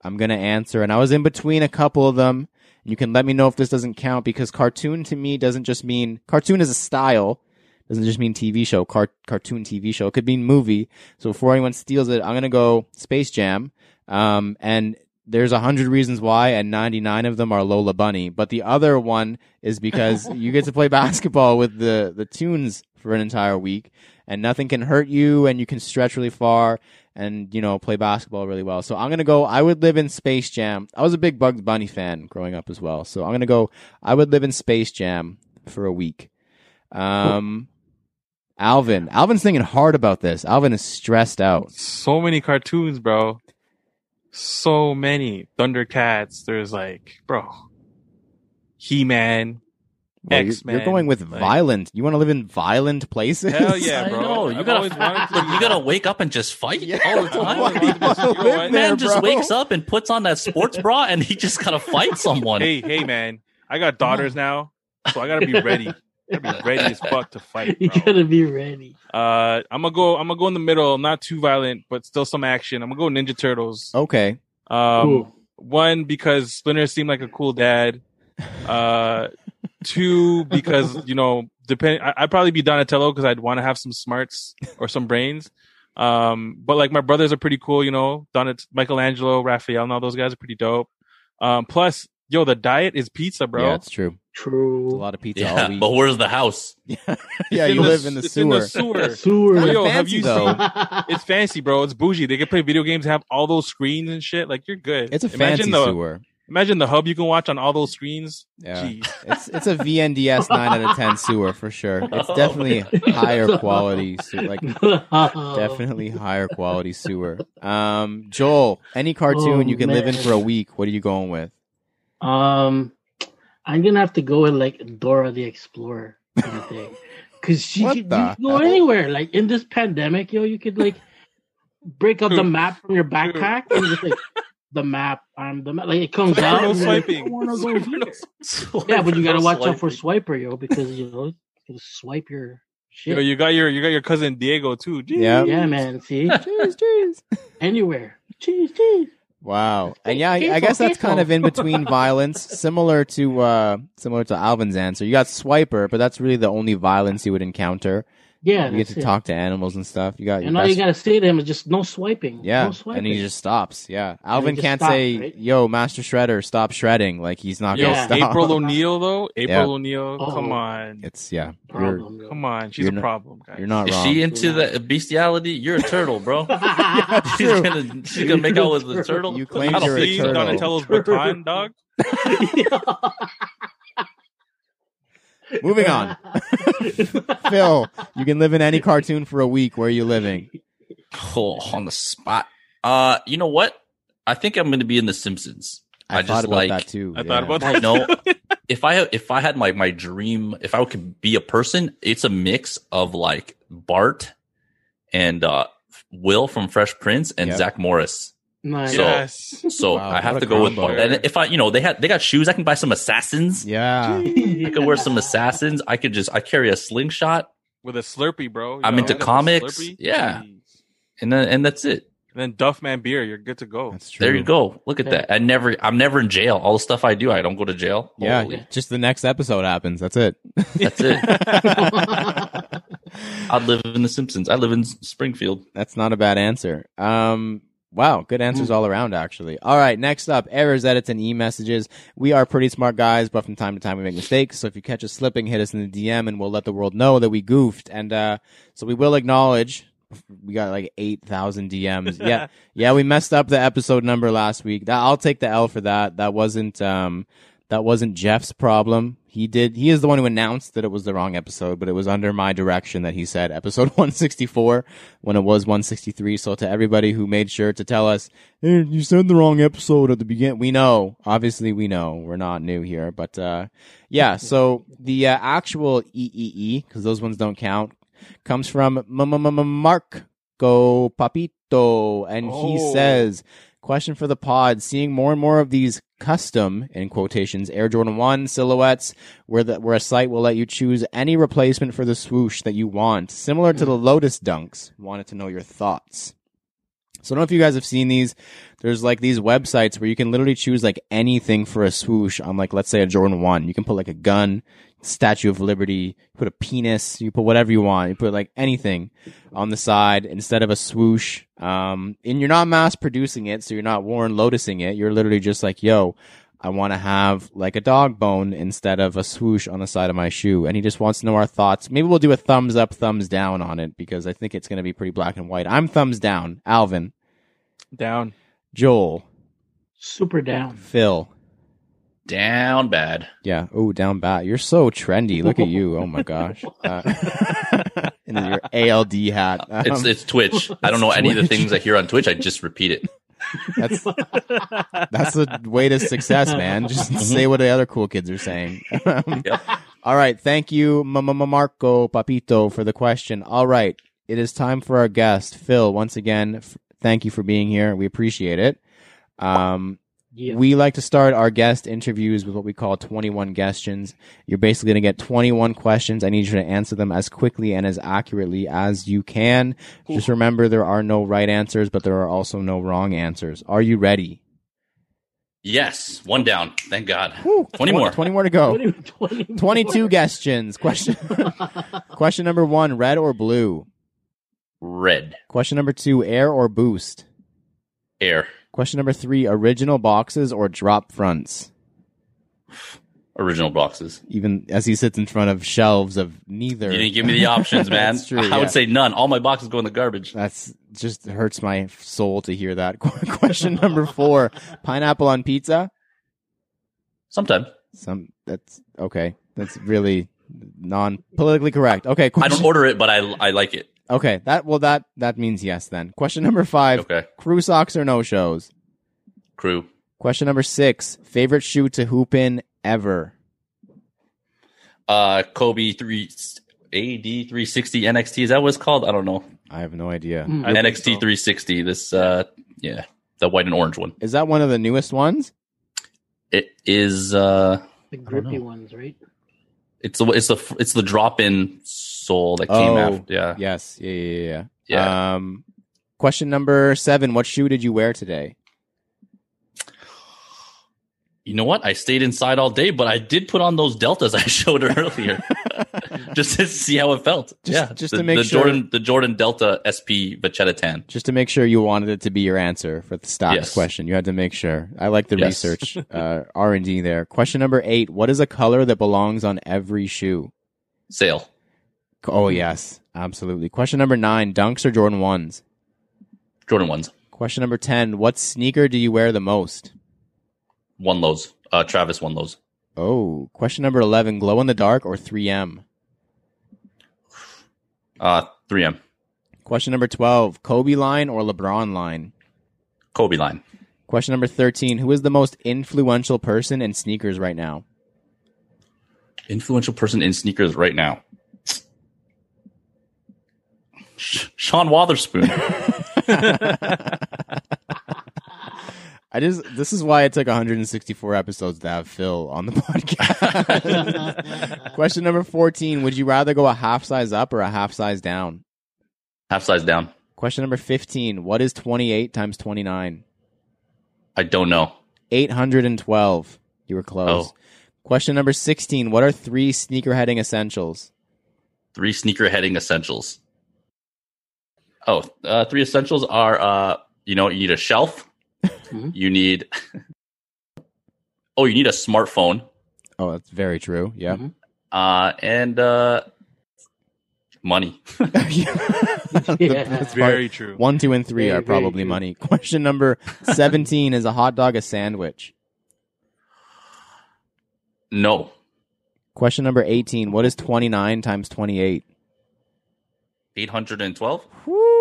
Speaker 2: I'm going to answer. And I was in between a couple of them. You can let me know if this doesn't count because cartoon to me doesn't just mean cartoon is a style. Doesn't just mean TV show, car- cartoon TV show. It could mean movie. So before anyone steals it, I'm going to go Space Jam. Um, and there's a hundred reasons why, and 99 of them are Lola Bunny. But the other one is because you get to play basketball with the, the tunes for an entire week and nothing can hurt you and you can stretch really far and, you know, play basketball really well. So I'm going to go, I would live in Space Jam. I was a big Bugs Bunny fan growing up as well. So I'm going to go, I would live in Space Jam for a week. Um, Alvin, Alvin's thinking hard about this. Alvin is stressed out.
Speaker 3: So many cartoons, bro. So many. Thundercats. There's like, bro. He Man.
Speaker 2: Well, you're-
Speaker 3: X-Men,
Speaker 2: You're going with
Speaker 3: like-
Speaker 2: violent. You want to live in violent places?
Speaker 3: Hell yeah,
Speaker 1: I
Speaker 3: bro.
Speaker 1: know. You
Speaker 3: I've
Speaker 1: gotta,
Speaker 3: to
Speaker 1: look, you gotta wake up and just fight
Speaker 2: Yeah.
Speaker 1: all the time.
Speaker 2: Why do you wanna
Speaker 3: You know
Speaker 2: there,
Speaker 1: Man just
Speaker 2: bro?
Speaker 1: wakes up and puts on that sports bra and he just gotta fight someone.
Speaker 3: Hey, hey, man. I got daughters now, so I gotta be ready. I gotta be ready as fuck to fight,
Speaker 4: You
Speaker 3: bro.
Speaker 4: gotta be ready.
Speaker 3: Uh, I'm gonna go. I'm gonna go in the middle. Not too violent, but still some action. I'm gonna go Ninja Turtles.
Speaker 2: Okay.
Speaker 3: Um,
Speaker 4: Cool.
Speaker 3: one because Splinter seemed like a cool dad. Uh, two because you know, depend. I- I'd probably be Donatello because I'd want to have some smarts or some brains. Um, but like my brothers are pretty cool. You know, Donat, Michelangelo, Raphael, and all those guys are pretty dope. Um, plus, yo, the diet is pizza, bro.
Speaker 2: Yeah, it's true.
Speaker 4: True.
Speaker 2: It's a lot of pizza all
Speaker 1: Yeah,
Speaker 2: week.
Speaker 1: but where's the house?
Speaker 2: yeah,
Speaker 3: It's
Speaker 2: you
Speaker 3: in
Speaker 2: live in the
Speaker 3: it's
Speaker 2: sewer.
Speaker 3: In the sewer.
Speaker 4: Sewer.
Speaker 2: Kinda
Speaker 3: Yo, have you
Speaker 2: though.
Speaker 3: seen? It's fancy, bro. It's bougie. They can play video games, have all those screens and shit. Like you're good.
Speaker 2: It's a
Speaker 3: imagine
Speaker 2: fancy
Speaker 3: the
Speaker 2: sewer.
Speaker 3: imagine the hub you can watch on all those screens.
Speaker 2: Yeah.
Speaker 3: Jeez.
Speaker 2: It's it's a VNDS nine out of ten sewer for sure. It's definitely higher quality sewer, like definitely higher quality sewer. Um, Joel, any cartoon
Speaker 4: Oh,
Speaker 2: you can live in for a week, what are you going with?
Speaker 4: Um, I'm gonna have to go with like Dora the Explorer kind of thing, because she could
Speaker 2: the
Speaker 4: go anywhere. Like in this pandemic, yo, you could like break up the map from your backpack and just like the map. I'm the map. Like it comes out.
Speaker 3: no
Speaker 4: you're like,
Speaker 3: swiping.
Speaker 4: I wanna go
Speaker 3: Swiper, no
Speaker 4: here. Yeah, but you gotta
Speaker 1: No
Speaker 4: watch out for
Speaker 1: swiping.
Speaker 4: swiper, yo, because you know gotta swipe your shit.
Speaker 3: Yo, you got your you got your cousin Diego too. Jeez.
Speaker 2: Yeah.
Speaker 4: yeah, man. See,
Speaker 2: Cheers, cheers.
Speaker 4: anywhere. Cheese, cheese.
Speaker 2: Wow. And yeah, I, I guess that's kind of in between violence, similar to uh similar to Alvin's answer. You got Swiper, but that's really the only violence you would encounter.
Speaker 4: Yeah,
Speaker 2: you get to
Speaker 4: it.
Speaker 2: talk to animals and stuff. You got your
Speaker 4: And all
Speaker 2: best
Speaker 4: you gotta say to him is just no swiping.
Speaker 2: Yeah,
Speaker 4: no swiping.
Speaker 2: and he just stops. Yeah, Alvin can't
Speaker 4: stops,
Speaker 2: say,
Speaker 4: right?
Speaker 2: "Yo, Master Shredder, stop shredding." Like he's not
Speaker 3: Yo,
Speaker 2: gonna stop.
Speaker 3: April O'Neil though. April
Speaker 2: Yeah.
Speaker 3: O'Neil.
Speaker 4: Oh.
Speaker 3: Come on.
Speaker 2: It's yeah.
Speaker 4: Problem.
Speaker 3: Come on. She's
Speaker 2: You're
Speaker 3: a problem, guys.
Speaker 2: you're not
Speaker 1: Is
Speaker 2: wrong.
Speaker 1: she into the bestiality? You're a turtle, bro.
Speaker 2: yeah,
Speaker 1: she's gonna she's gonna make out with the turtle.
Speaker 2: You claim
Speaker 1: I don't
Speaker 2: you're a
Speaker 3: See
Speaker 1: so.
Speaker 2: turtle.
Speaker 3: Donatello's baton, dog.
Speaker 2: Moving on. Phil, you can live in any cartoon for a week. Where are you living?
Speaker 1: Oh, on the spot. Uh, you know what? I think I'm going to be in The Simpsons.
Speaker 2: I,
Speaker 1: I
Speaker 2: thought
Speaker 1: just
Speaker 2: about
Speaker 1: like-
Speaker 2: that too.
Speaker 3: I
Speaker 2: yeah.
Speaker 3: thought about
Speaker 1: I
Speaker 3: that.
Speaker 1: know. if I if I had my my dream, if I could be a person, it's a mix of like Bart and uh Will from Fresh Prince and
Speaker 2: Yep.
Speaker 1: Zach Morris.
Speaker 4: Nice.
Speaker 1: So-
Speaker 3: yes.
Speaker 1: So
Speaker 2: Wow,
Speaker 1: I have to go with
Speaker 2: combo.
Speaker 1: Bart. And if I, you know, they had they got shoes, I can buy some assassins.
Speaker 2: Yeah.
Speaker 1: I could wear some assassins. I could just I carry a slingshot,
Speaker 3: With a Slurpee, bro. You
Speaker 1: I'm
Speaker 3: know,
Speaker 1: into comics. Yeah.
Speaker 3: Jeez.
Speaker 1: and then and that's it.
Speaker 3: And then Duffman beer, you're good to go.
Speaker 2: That's true.
Speaker 1: There you go. Look at
Speaker 4: Okay.
Speaker 1: that. I never I'm never in jail. All the stuff I do, I don't go to jail.
Speaker 2: Yeah,
Speaker 1: Holy,
Speaker 2: just the next episode happens. That's it.
Speaker 1: that's it. I live in The Simpsons. I live in Springfield.
Speaker 2: That's not a bad answer. Um, wow, good answers all around, actually. All right, next up, errors, edits, and e-messages. We are pretty smart guys, but from time to time we make mistakes. So if you catch us slipping, hit us in the DM, and we'll let the world know that we goofed. And uh, so we will acknowledge. We got like eight thousand DMs. Yeah, yeah, we messed up the episode number last week. That I'll take the L for that. That wasn't um, that wasn't Jeff's problem. He did. He is the one who announced that it was the wrong episode, but it was under my direction that he said episode 164 when it was 163. So to everybody who made sure to tell us, hey, you said the wrong episode at the beginning. We know, obviously we know we're not new here, but, uh, yeah. So the uh, actual EEE, cause those ones don't count, comes from M- M- M- Marco Papito. And he
Speaker 3: Oh.
Speaker 2: says, question for the pod, seeing more and more of these custom in quotations Air Jordan 1 silhouettes where the where a site will let you choose any replacement for the swoosh that you want similar to hmm. the Lotas Dunks. Wanted to know your thoughts so I don't know if you guys have seen these there's like these websites where you can literally choose like anything for a swoosh on like let's say a Jordan 1 you can put like a gun Statue of Liberty, put a penis, you put whatever you want, you put like anything on the side instead of a swoosh. Um, and you're not mass producing it, so you're not Warren Lotasing it. You're literally just like, yo, I want to have like a dog bone instead of a swoosh on the side of my shoe. And he just wants to know our thoughts. Maybe we'll do a thumbs up, thumbs down on it because I think it's going to be pretty black and white. I'm thumbs down. Alvin,
Speaker 3: Down.
Speaker 2: Joel,
Speaker 4: Super down.
Speaker 2: Phil.
Speaker 1: Down bad.
Speaker 2: Yeah. Oh, down bad. You're so trendy. Look at you. Oh my gosh. Uh, in your ALD hat.
Speaker 1: It's
Speaker 2: Um,
Speaker 1: it's Twitch. I don't know any of the things I hear on Twitch. I just repeat it.
Speaker 2: that's that's the way to success, man. Just say what the other cool kids are saying. Um,
Speaker 1: Yep.
Speaker 2: All right. Thank you, M- M- Marco Papito, for the question. All right. It is time for our guest, Phil. Once again, f- thank you for being here. We appreciate it. Um,
Speaker 4: Yeah.
Speaker 2: We like to start our guest interviews with what we call 21 questions. You're basically going to get 21 questions. I need you to answer them as quickly and as accurately as you can. Just remember there are no right answers, but there are also no wrong answers. Are you ready?
Speaker 1: Yes, one down. Thank God.
Speaker 2: Whew,
Speaker 1: 20 more.
Speaker 2: 20 more to go.
Speaker 4: 20, 20
Speaker 2: 22 questions. Question Question number 1, red or blue?
Speaker 1: Red
Speaker 2: Question number 2, air or boost?
Speaker 1: air
Speaker 2: Question number 3, original boxes or drop fronts?
Speaker 1: original boxes.
Speaker 2: Even as he sits in front of shelves of neither.
Speaker 1: You didn't give me the options, man.
Speaker 2: That's true,
Speaker 1: I
Speaker 2: yeah.
Speaker 1: would say none. All my boxes go in the garbage.
Speaker 2: That's just hurts my soul to hear that. Question number four: pineapple on pizza.
Speaker 1: Sometimes.
Speaker 2: Some that's okay. That's really non politically correct. Okay,
Speaker 1: I
Speaker 2: question,
Speaker 1: don't order it, but I I like it.
Speaker 2: Okay. That well that that means yes. Then question number five:
Speaker 1: Okay.
Speaker 2: crew socks or no shows.
Speaker 1: Crew.
Speaker 2: Question number six: favorite shoe to hoop in ever.
Speaker 1: Uh, Kobe three AD three sixty NXT. Is that what it's called? I don't know.
Speaker 2: I have no idea.
Speaker 3: I think
Speaker 1: NXT
Speaker 3: so.
Speaker 1: three sixty. This uh, yeah, the white and orange one.
Speaker 2: Is that one of the newest ones?
Speaker 1: It is uh,
Speaker 4: The grippy ones, right?
Speaker 1: it's the it's the it's the drop in sole that came
Speaker 2: Oh,
Speaker 1: after. Yeah.
Speaker 2: Yes. Yeah. Yeah. Yeah.
Speaker 1: Yeah.
Speaker 2: Um. Question number seven: What shoe did you wear today?
Speaker 1: You know what? I stayed inside all day, but I did put on those deltas I showed earlier, just to see how it felt.
Speaker 2: Just-
Speaker 1: yeah,
Speaker 2: just
Speaker 1: the,
Speaker 2: to make
Speaker 1: the
Speaker 2: sure-
Speaker 1: Jordan the Jordan Delta SP Vachetta Tan.
Speaker 2: just to make sure you wanted it to be your answer for the stocks
Speaker 1: Yes.
Speaker 2: question. You had to make sure. I like the
Speaker 1: Yes.
Speaker 2: research, uh, R and D there. Question number eight: What is a color that belongs on every shoe?
Speaker 1: Sale.
Speaker 2: Oh yes, absolutely. Question number nine: Dunks or Jordan ones?
Speaker 1: Jordan ones.
Speaker 2: Question number ten: What sneaker do you wear the most?
Speaker 1: One lows. Uh, Travis one lows.
Speaker 2: Oh, question number eleven: Glow in the dark or 3M?
Speaker 1: Uh, 3M.
Speaker 2: Question number 12 Kobe line or LeBron line?
Speaker 1: Kobe line.
Speaker 2: Question number 13 Who is the most influential person in sneakers right now?
Speaker 1: Influential person in sneakers right now. Sh- Sean Wotherspoon.
Speaker 2: I just this is why it took 164 episodes to have Phil on the podcast. Question number 14 Would you rather go a half size up or a half size down?
Speaker 1: Half size down.
Speaker 2: Question number 15 What is 28 times 29?
Speaker 1: I don't know.
Speaker 2: 812. You were close.
Speaker 1: Oh.
Speaker 2: Question number 16 What are three sneaker heading essentials?
Speaker 1: Three sneaker heading essentials. Oh, uh, three essentials are uh, you know, you need a shelf.
Speaker 4: Mhm.
Speaker 1: You need Oh, you need a smartphone.
Speaker 2: Oh, that's very true. Yeah.
Speaker 4: Mhm.
Speaker 1: Uh and uh money.
Speaker 4: Yeah.
Speaker 2: That's part-
Speaker 3: Very true.
Speaker 2: One, two, and three
Speaker 4: Very,
Speaker 2: are probably money. Question number 17 Is a hot dog a sandwich?
Speaker 1: No.
Speaker 2: Question number 18 What is 29 times 28?
Speaker 1: 812?
Speaker 2: Woo!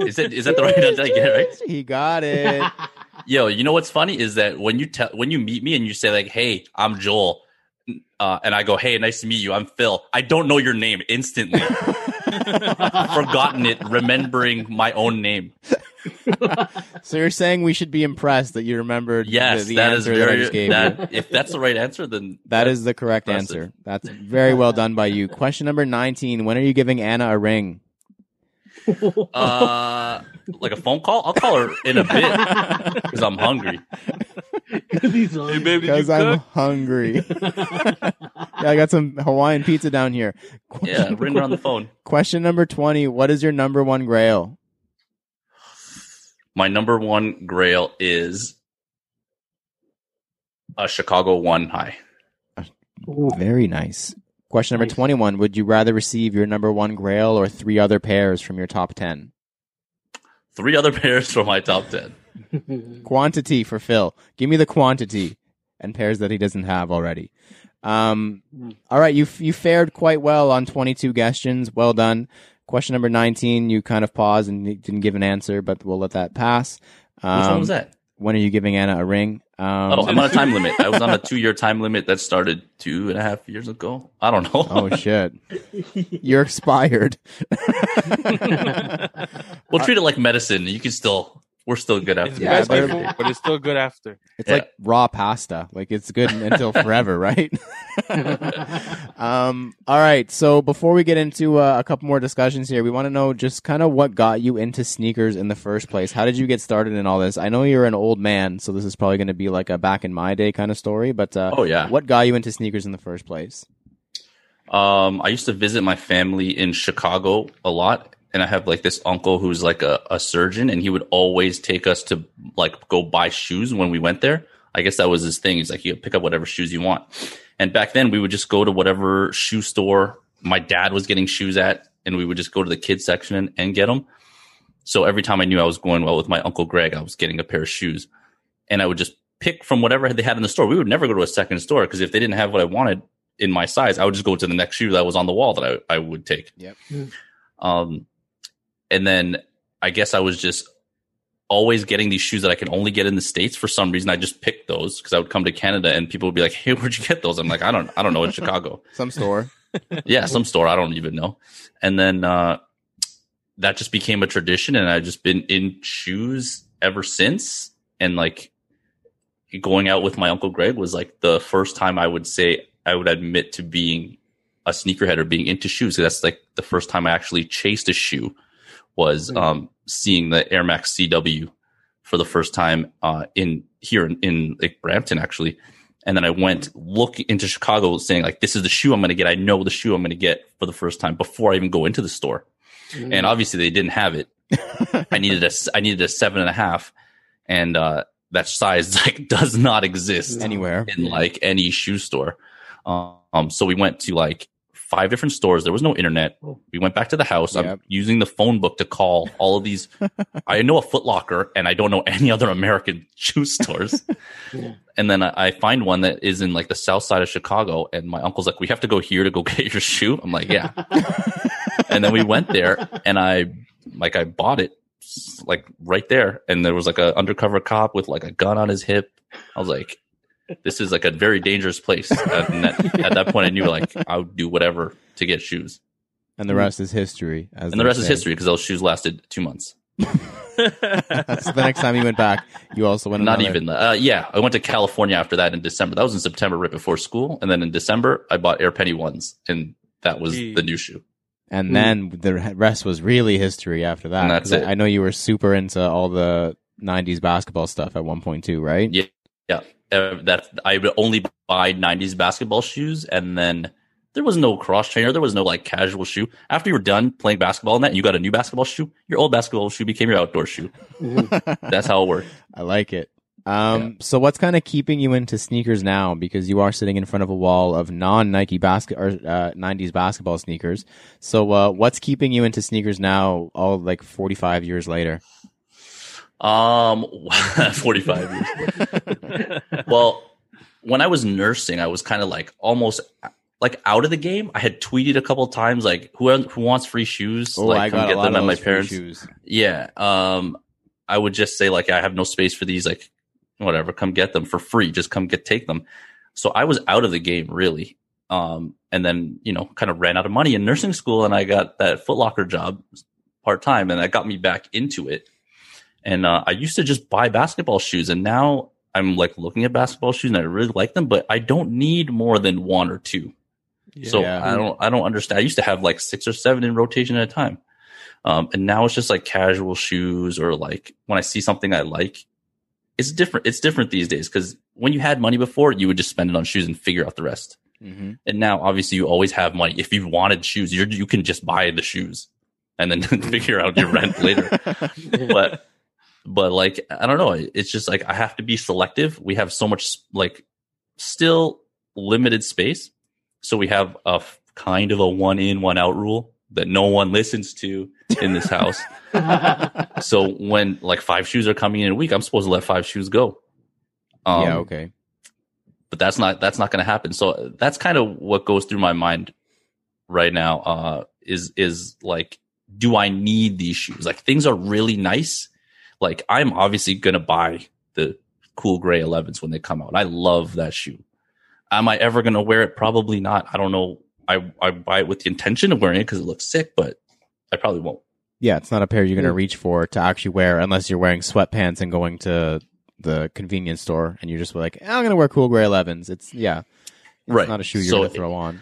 Speaker 1: Is it is that the right answer I get, right?
Speaker 2: He got it.
Speaker 1: Yo, you know what's funny is that when you tell when you meet me and you say like, "Hey, I'm Joel," uh, and I go, "Hey, nice to meet you. I'm Phil." I don't know your name instantly. Forgotten it, remembering my own name.
Speaker 2: so you're saying we should be impressed that you remembered
Speaker 1: Yes,
Speaker 2: the, the
Speaker 1: that is
Speaker 2: answer that I
Speaker 1: very.
Speaker 2: just gave you.
Speaker 1: if that's the right answer, then
Speaker 2: That is the correct
Speaker 1: impressive.
Speaker 2: answer. That's very well done by you. Question number 19 When are you giving Anna a ring?
Speaker 1: Uh, like a phone call. I'll call her in a bit because I'm hungry.
Speaker 4: He's on-
Speaker 3: Hey, babe, did you
Speaker 2: Because I'm hungry. yeah, I got some Hawaiian pizza down here.
Speaker 1: Yeah, ring her on the phone.
Speaker 2: Question number 20 What is your number one grail?
Speaker 1: My number one grail is a Chicago One High.
Speaker 4: Ooh.
Speaker 2: Very nice. Question number
Speaker 4: Nice.
Speaker 2: 21 Would you rather receive your number one grail or three other pairs from your top 10?
Speaker 1: Three other pairs from my top ten.
Speaker 2: Quantity for Phil. Give me the quantity and pairs that he doesn't have already. Um, all right, you you fared quite well on 22 questions. Well done. Question number 19, you kind of paused and didn't give an answer, but we'll let that pass. Um,
Speaker 1: Which one was that?
Speaker 2: When are you giving Anna a ring? Um,
Speaker 1: Oh, I'm on a time limit. I was on a two year time limit that started two and a half years ago. I don't know.
Speaker 2: oh shit. You're expired.
Speaker 1: we'll treat it like medicine. You can still, we're still good after
Speaker 3: It's
Speaker 2: Yeah,
Speaker 3: bad before, but it's still good after.
Speaker 2: It's
Speaker 1: Yeah.
Speaker 2: like raw pasta. Like it's good until forever, right? um, all right. So before we get into uh, a couple more discussions here, we want to know just kind of what got you into sneakers in the first place. How did you get started in all this? I know you're an old man, so this is probably going to be like a back in my day kind of story. But uh,
Speaker 1: Oh, yeah.
Speaker 2: what got you into sneakers in the first place?
Speaker 1: Um, I used to visit my family in Chicago a lot, and I have like this uncle who's like a, a surgeon, and he would always take us to like go buy shoes when we went there. I guess that was his thing. He's like, you pick up whatever shoes you want. And back then, we would just go to whatever shoe store my dad was getting shoes at, and we would just go to the kids section and, and get them. So every time I knew I was going well with my uncle Greg, I was getting a pair of shoes, and I would just pick from whatever they had in the store. We would never go to a second store because if they didn't have what I wanted in my size, I would just go to the next shoe that was on the wall that I, I would take.
Speaker 2: Yep.
Speaker 4: Mm.
Speaker 1: Um, and then I guess I was just always getting these shoes that I can only get in the states. For some reason, I just picked those because I would come to Canada and people would be like, "Hey, where'd you get those?" I'm like, "I don't, I don't know in Chicago."
Speaker 2: Some store.
Speaker 1: yeah, some store I don't even know. And then uh, that just became a tradition, and I've just been in shoes ever since. And like going out with my uncle Greg was like the first time I would say I would admit to being a sneakerhead or being into shoes. That's like the first time I actually chased a shoe was
Speaker 4: Mm.
Speaker 1: um, seeing the Air Max CW for the first time uh, in here in, in like Brampton actually. And then I went look into Chicago saying like, this is the shoe I'm going to get. I know the shoe I'm going to get for the first time before I even go into the store.
Speaker 4: Mm.
Speaker 1: And obviously they didn't have it. I needed a, I needed a seven and a half and, uh, that size like does not exist
Speaker 2: Anywhere.
Speaker 1: in like any shoe store. Um, so we went to like five different stores. There was no internet. We went back to the house.
Speaker 2: Yep.
Speaker 1: I'm using the phone book to call all of these. I know a Foot Locker and I don't know any other American shoe stores.
Speaker 4: Yeah.
Speaker 1: And then I, I find one that is in like the south side of Chicago. And my uncle's like, we have to go here to go get your shoe. I'm like, yeah. and then we went there, and I like I bought it like right there, and there was like a undercover cop with like a gun on his hip. I was like, this is like a very dangerous place. And that, at that point, I knew like I would do whatever to get shoes,
Speaker 2: And the rest is history. As
Speaker 1: and the
Speaker 2: they
Speaker 1: rest is history because those shoes lasted two months.
Speaker 2: so the next time you went back, you also went.
Speaker 1: Not
Speaker 2: another-
Speaker 1: even. Uh, yeah, I went to California after that in December. That was in September, right before school, and then in December, I bought Air Penny ones, and that was
Speaker 3: Gee.
Speaker 1: the new shoe.
Speaker 2: And then the rest was really history after that.
Speaker 1: And that's
Speaker 2: 'Cause I-
Speaker 1: it.
Speaker 2: I know you were super into all the '90s basketball stuff at one point too, right?
Speaker 1: Yeah. Yeah, that I would only buy '90s basketball shoes, and then there was no cross trainer. There was no like casual shoe. After you were done playing basketball and that, and you got a new basketball shoe. Your old basketball shoe became your outdoor shoe.
Speaker 4: Mhm.
Speaker 1: That's how it worked.
Speaker 2: I like it. Um, so what's kind of keeping you into sneakers now? Because you are sitting in front of a wall of non Nike basket or uh, '90s basketball sneakers. So uh, what's keeping you into sneakers now? All like 45 years later.
Speaker 1: Um, 45 years. well, when I was nursing, I was kind of like almost like out of the game. I had tweeted a couple of times like who who wants free shoes?
Speaker 2: Oh,
Speaker 1: like
Speaker 2: I got a lot
Speaker 1: them
Speaker 2: of
Speaker 1: at my parents.
Speaker 2: shoes.
Speaker 1: Yeah. Um, I would just say like I have no space for these. Like whatever, come get them for free. Just come get take them. So I was out of the game really. Um, and then you know kind of ran out of money in nursing school, and I got that Footlocker job part time, and that got me back into it. And uh, I used to just buy basketball shoes, and now I'm like looking at basketball shoes, and I really like them, but I don't need more than one or two. So I don't I don't understand. I used to have like six or seven in rotation at a time. Um, and now it's just like casual shoes or like when I see something I like, it's different. It's different these days because when you had money before, you would just spend it on shoes and figure out the rest.
Speaker 2: hmm
Speaker 1: And now obviously you always have money. If you wanted shoes, you you can just buy the shoes and then figure out your rent later. But but like I don't know. It's just like I have to be selective. We have so much like still limited space, so we have a f- kind of a one in one out rule that no one listens to in this house. so when like five shoes are coming in a week, I'm supposed to let five shoes go. Um,
Speaker 2: yeah. Okay.
Speaker 1: but that's not that's not going to happen. So that's kind of what goes through my mind right now. Uh, is is like, do I need these shoes? Like things are really nice. Like I'm obviously going to buy the cool gray 11s when they come out. I love that shoe. Am I ever going to wear it? Probably not. I don't know. I I buy it with the intention of wearing it because it looks sick, but I probably won't.
Speaker 2: Yeah, it's not a pair you're going to
Speaker 4: Mm.
Speaker 2: reach for to actually wear unless you're wearing sweatpants and going to the convenience store and you're just like, "Eh, I'm going to wear cool gray 11s. It's yeah, it's
Speaker 1: Right.
Speaker 2: not a shoe you're
Speaker 1: So
Speaker 2: going to throw on.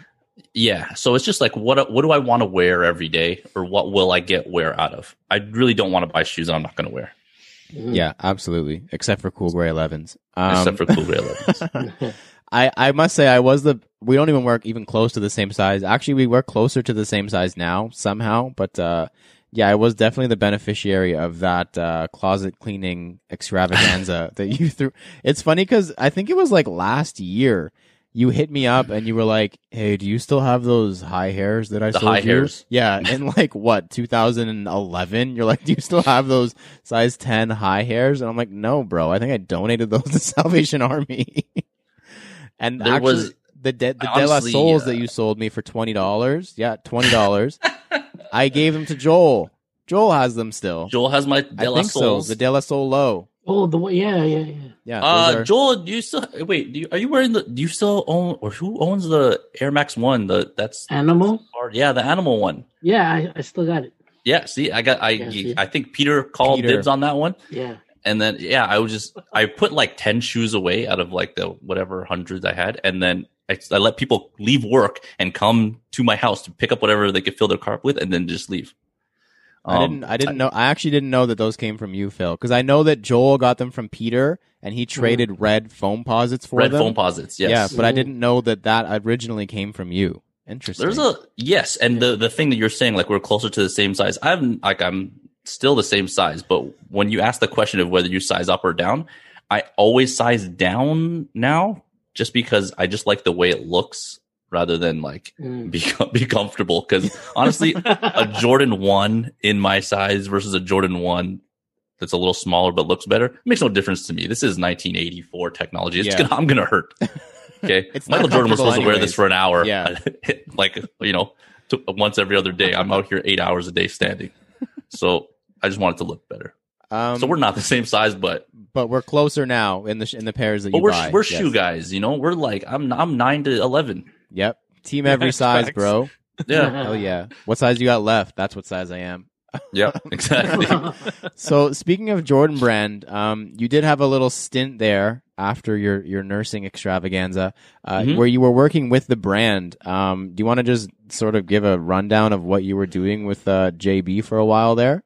Speaker 1: Yeah. So it's just like what what do I want to wear every day, or what will I get wear out of? I really don't want to buy shoes that I'm not going to wear,
Speaker 4: Mhm.
Speaker 2: Yeah, absolutely. Except for cool gray 11s. Um,
Speaker 1: except for cool gray 11s.
Speaker 2: I, I must say I was the we don't even work even close to the same size. Actually, we work closer to the same size now somehow, but uh yeah, I was definitely the beneficiary of that uh closet cleaning extravaganza that you threw. It's funny cuz I think it was like last year you hit me up and you were like, "Hey, do you still have those high hairs that I
Speaker 1: The
Speaker 2: sold
Speaker 1: high
Speaker 2: you?"
Speaker 1: hairs.
Speaker 2: Yeah, in like what 2011. You're like, "Do you still have those size 10 high hairs?" And I'm like, "No, bro. I think I donated those to Salvation Army." and
Speaker 1: There
Speaker 2: actually,
Speaker 1: was-
Speaker 2: the de, the De La Souls
Speaker 1: uh,
Speaker 2: that you sold me for twenty dollars, yeah, twenty dollars. I gave them to Joel. Joel has them still.
Speaker 1: Joel has my
Speaker 2: I
Speaker 1: De La
Speaker 2: think so.
Speaker 1: Souls.
Speaker 2: The De La Soul low.
Speaker 4: Oh, the way, yeah, yeah, yeah.
Speaker 2: Yeah.
Speaker 1: uh,
Speaker 2: those are-
Speaker 1: Joel, do you still wait? Do you, are you wearing the? Do you still own or who owns the Air Max One? The that's
Speaker 4: Animal.
Speaker 1: hard. Yeah, the animal one.
Speaker 4: Yeah, I, I still got it.
Speaker 1: Yeah. See, I got. I
Speaker 4: Yeah.
Speaker 1: I think Peter called
Speaker 2: Peter.
Speaker 1: dibs on that one,
Speaker 4: Yeah.
Speaker 1: and then yeah, I was just I put like ten shoes away out of like the whatever hundreds I had, and then I, I let people leave work and come to my house to pick up whatever they could fill their cart with, and then just leave.
Speaker 2: I
Speaker 1: Um,
Speaker 2: didn't. I didn't know. I actually didn't know that those came from you, Phil, because I know that Joel got them from Peter, and he traded red foam posits for
Speaker 1: red
Speaker 2: them.
Speaker 1: foam posits. Yes.
Speaker 2: Yeah, but I didn't know that that originally came from you. Interesting.
Speaker 1: There's a yes, and the the thing that you're saying, like we're closer to the same size. I'm like I'm still the same size, but when you ask the question of whether you size up or down, I always size down now, just because I just like the way it looks rather than like
Speaker 4: Mm.
Speaker 1: be be comfortable. Because honestly, a Jordan one in my size versus a Jordan one that's a little smaller but looks better makes no difference to me. This is 1984 technology. It's
Speaker 2: Yeah.
Speaker 1: gonna, I'm gonna hurt. Okay, Michael Jordan was supposed to wear this for an hour.
Speaker 2: Yeah.
Speaker 1: like you know, to, once every other day. I'm out here eight hours a day standing. So I just want it to look better.
Speaker 2: Um,
Speaker 1: so we're not the same size, but
Speaker 2: but we're closer now in the in the pairs that
Speaker 1: but
Speaker 2: you
Speaker 1: we're
Speaker 2: buy.
Speaker 1: we're
Speaker 2: Yes.
Speaker 1: shoe guys. You know, we're like I'm I'm nine to eleven.
Speaker 2: Yep. Team every size, bro.
Speaker 1: Yeah.
Speaker 2: Hell yeah. What size you got left? That's what size I am.
Speaker 1: yeah. Exactly.
Speaker 2: So speaking of Jordan Brand, um, you did have a little stint there after your your nursing extravaganza, uh,
Speaker 1: Mhm.
Speaker 2: where you were working with the brand. Um, do you want to just sort of give a rundown of what you were doing with uh, JB for a while there?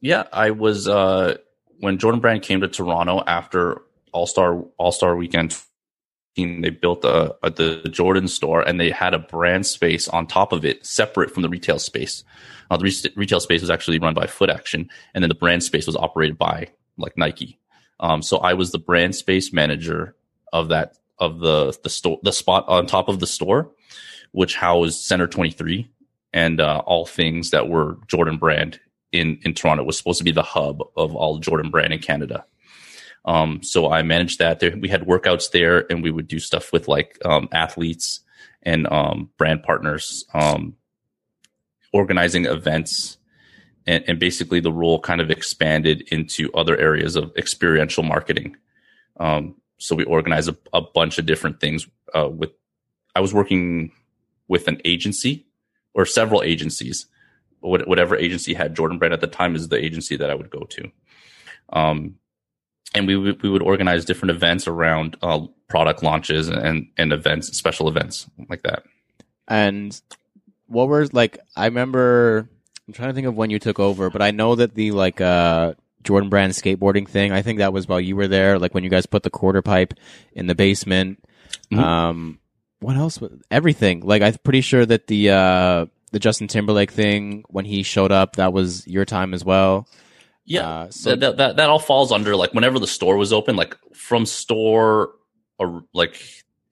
Speaker 1: Yeah, I was uh when Jordan Brand came to Toronto after All Star All Star Weekend. They built a, a the Jordan store and they had a brand space on top of it, separate from the retail space. Uh, the re- retail space was actually run by Footaction, and then the brand space was operated by like Nike. Um, so I was the brand space manager of that of the the store the spot on top of the store, which housed Center Twenty Three and uh, all things that were Jordan Brand in in Toronto It was supposed to be the hub of all Jordan brand in Canada. Um, so I managed that. There, we had workouts there, and we would do stuff with like um, athletes and um, brand partners, um, organizing events, and, and basically the role kind of expanded into other areas of experiential marketing. Um, so we organized a, a bunch of different things. Uh, with I was working with an agency or several agencies whatever agency had Jordan Brand at the time is the agency that I would go to. Um, and we would, we would organize different events around uh, product launches and, and events, special events like that.
Speaker 2: And what were like? I remember. I'm trying to think of when you took over, but I know that the like uh, Jordan Brand skateboarding thing. I think that was while you were there. Like when you guys put the quarter pipe in the basement.
Speaker 1: Mhm.
Speaker 2: Um, what else? Everything. Like I'm pretty sure that the uh, the Justin Timberlake thing when he showed up, that was your time as well.
Speaker 1: Yeah.
Speaker 2: Uh, so
Speaker 1: that, that, that, all falls under like whenever the store was open, like from store or like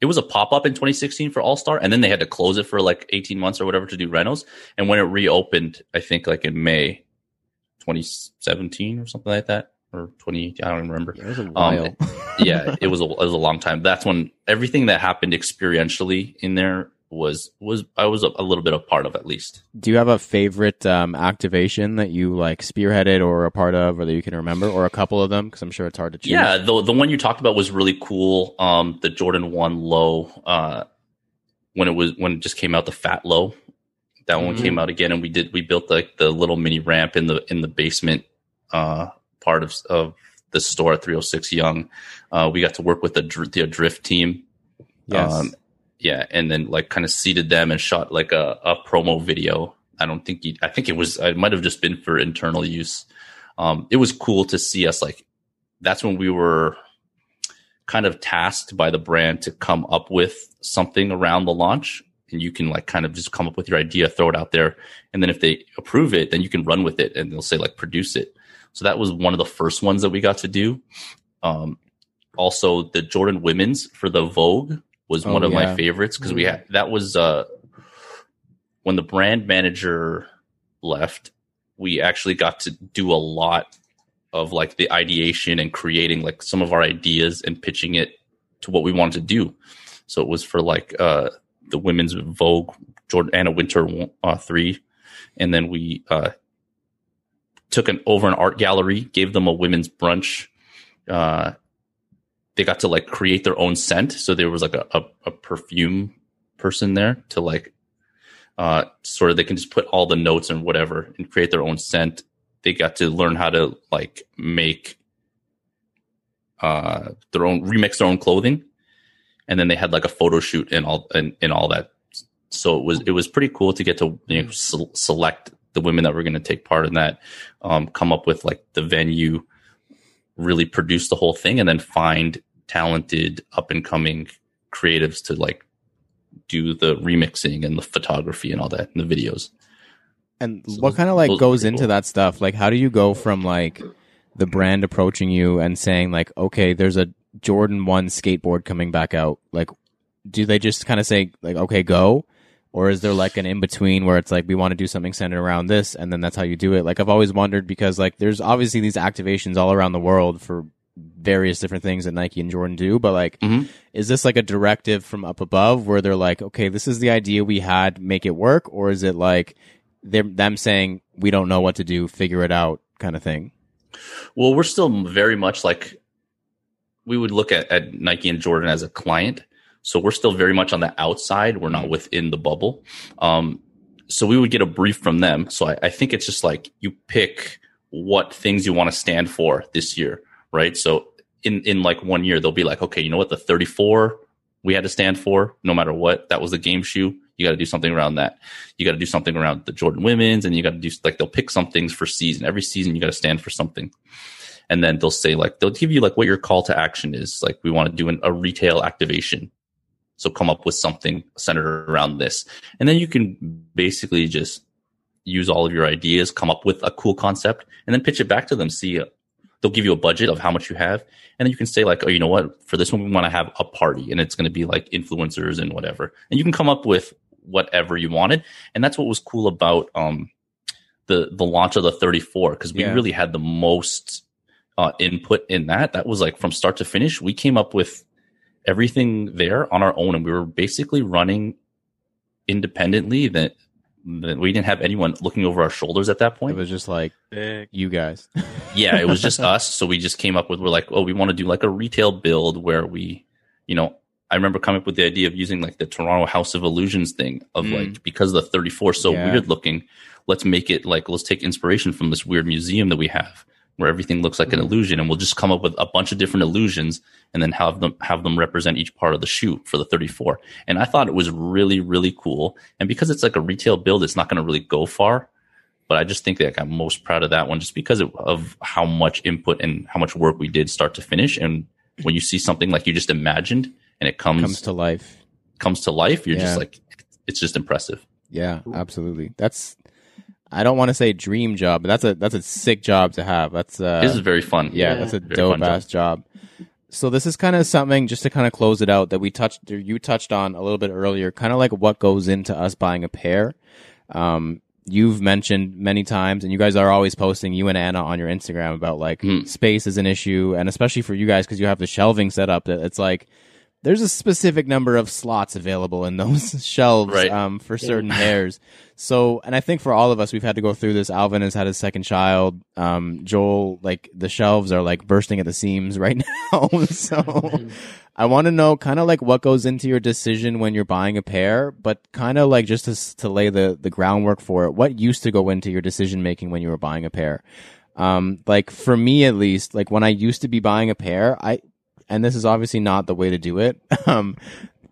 Speaker 1: it was a pop up in 2016 for All Star, and then they had to close it for like 18 months or whatever to do renos. And when it reopened, I think like in May 2017 or something like that, or 20, I don't even remember.
Speaker 2: it was a while.
Speaker 1: yeah, it was a it was a long time. That's when everything that happened experientially in there was was I was a, a little bit a part of at least.
Speaker 2: Do you have a favorite um, activation that you like spearheaded or a part of, or that you can remember, or a couple of them? Because I'm sure it's hard to choose.
Speaker 1: Yeah, the the one you talked about was really cool. Um, the Jordan One Low, uh, when it was when it just came out, the Fat Low, that one
Speaker 4: Mhm.
Speaker 1: came out again, and we did we built like the little mini ramp in the in the basement uh, part of of the store at 306 Yonge. Uh, we got to work with the the Drift team.
Speaker 2: Yes.
Speaker 1: Um, yeah, and then like kind of seated them and shot like a, a promo video. I don't think he, I think it was it might have just been for internal use. Um, it was cool to see us like that's when we were kind of tasked by the brand to come up with something around the launch and you can like kind of just come up with your idea throw it out there and then if they approve it then you can run with it and they'll say like produce it so that was one of the first ones that we got to do um, also the jordan women's for the vogue was
Speaker 2: Oh,
Speaker 1: one of
Speaker 2: yeah.
Speaker 1: my favorites because we had that was uh when the brand manager left we actually got to do a lot of like the ideation and creating like some of our ideas and pitching it to what we wanted to do. So it was for like uh the women's vogue jordan anna Wintour uh, 3 and then we uh took an over an art gallery gave them a women's brunch uh they got to like create their own scent. So there was like a, a, a perfume person there to like uh sort of they can just put all the notes and whatever and create their own scent. They got to learn how to like make uh their own remix their own clothing. And then they had like a photo shoot and all and, and all that. So it was it was pretty cool to get to you know, se- select the women that were going to take part in that um come up with like the venue really produce the whole thing and then find talented up and coming creatives to like do the remixing and the photography and all that and the videos
Speaker 2: And
Speaker 1: So
Speaker 2: what kind of like goes into that stuff? Like, how do you go from like the brand approaching you and saying like, okay, there's a Jordan One skateboard coming back out? Like, do they just kind of say like, okay, go, or is there like an in between where it's like we want to do something centered around this, and then that's how you do it? Like, I've always wondered because like there's obviously these activations all around the world for various different things that Nike and Jordan do, but like,
Speaker 1: Mhm.
Speaker 2: is this like a directive from up above where they're like, okay, this is the idea we had, make it work, or is it like they're them saying we don't know what to do, figure it out, kind of thing?
Speaker 1: Well, we're still very much like we would look at, at Nike and Jordan as a client. So we're still very much on the outside. We're not within the bubble. Um, so we would get a brief from them. So I, I think it's just like you pick what things you want to stand for this year, right? So in, in like one year, they'll be like, okay, you know what? The 34 we had to stand for no matter what. That was the game shoe. You got to do something around that. You got to do something around the Jordan women's and you got to do like, they'll pick some things for season. Every season, you got to stand for something and then they'll say like they'll give you like what your call to action is like we want to do an, a retail activation so come up with something centered around this and then you can basically just use all of your ideas come up with a cool concept and then pitch it back to them see uh, they'll give you a budget of how much you have and then you can say like oh you know what for this one we want to have a party and it's going to be like influencers and whatever and you can come up with whatever you wanted and that's what was cool about um the the launch of the 34 because we
Speaker 2: Yeah.
Speaker 1: really had the most uh, input in that. That was like from start to finish. We came up with everything there on our own, and we were basically running independently. That, that we didn't have anyone looking over our shoulders at that point.
Speaker 2: It was just like
Speaker 3: Sick.
Speaker 2: you guys.
Speaker 1: yeah, it was just us. So we just came up with we're like, oh, we want to do like a retail build where we, you know, I remember coming up with the idea of using like the Toronto House of Illusions thing of
Speaker 2: Mm.
Speaker 1: like because the 34 is so
Speaker 2: Yeah.
Speaker 1: weird looking, let's make it like let's take inspiration from this weird museum that we have where everything looks like an
Speaker 2: Mm.
Speaker 1: illusion and we'll just come up with a bunch of different illusions and then have them have them represent each part of the shoe for the 34. And I thought it was really really cool. And because it's like a retail build, it's not going to really go far. But I just think that I'm most proud of that one just because of, of how much input and how much work we did start to finish. And when you see something like you just imagined and it comes
Speaker 2: Comes to life.
Speaker 1: comes to life, you're
Speaker 2: Yeah.
Speaker 1: just like it's just impressive.
Speaker 2: Yeah, absolutely. That's I don't want to say dream job, but that's a that's a sick job to have. That's uh
Speaker 1: this is very fun.
Speaker 2: yeah,
Speaker 4: Yeah.
Speaker 2: that's a
Speaker 1: Very
Speaker 2: dope
Speaker 1: fun job.
Speaker 2: ass job. So this is kind of something just to kind of close it out that we touched or you touched on a little bit earlier, kind of like what goes into us buying a pair. Um you've mentioned many times and you guys are always posting you and Anna on your Instagram about like
Speaker 1: Mhm.
Speaker 2: space is an issue and especially for you guys cuz you have the shelving set up that it's like there's a specific number of slots available in those shelves
Speaker 1: Right.
Speaker 2: um, for certain pairs. So, and I think for all of us, we've had to go through this. Alvin has had his second child. Um, Joel, like the shelves are like bursting at the seams right now. so, I want to know kind of like what goes into your decision when you're buying a pair, but kind of like just to, to lay the, the groundwork for it. What used to go into your decision making when you were buying a pair? Um, like for me at least, like when I used to be buying a pair, I, and this is obviously not the way to do it. Um,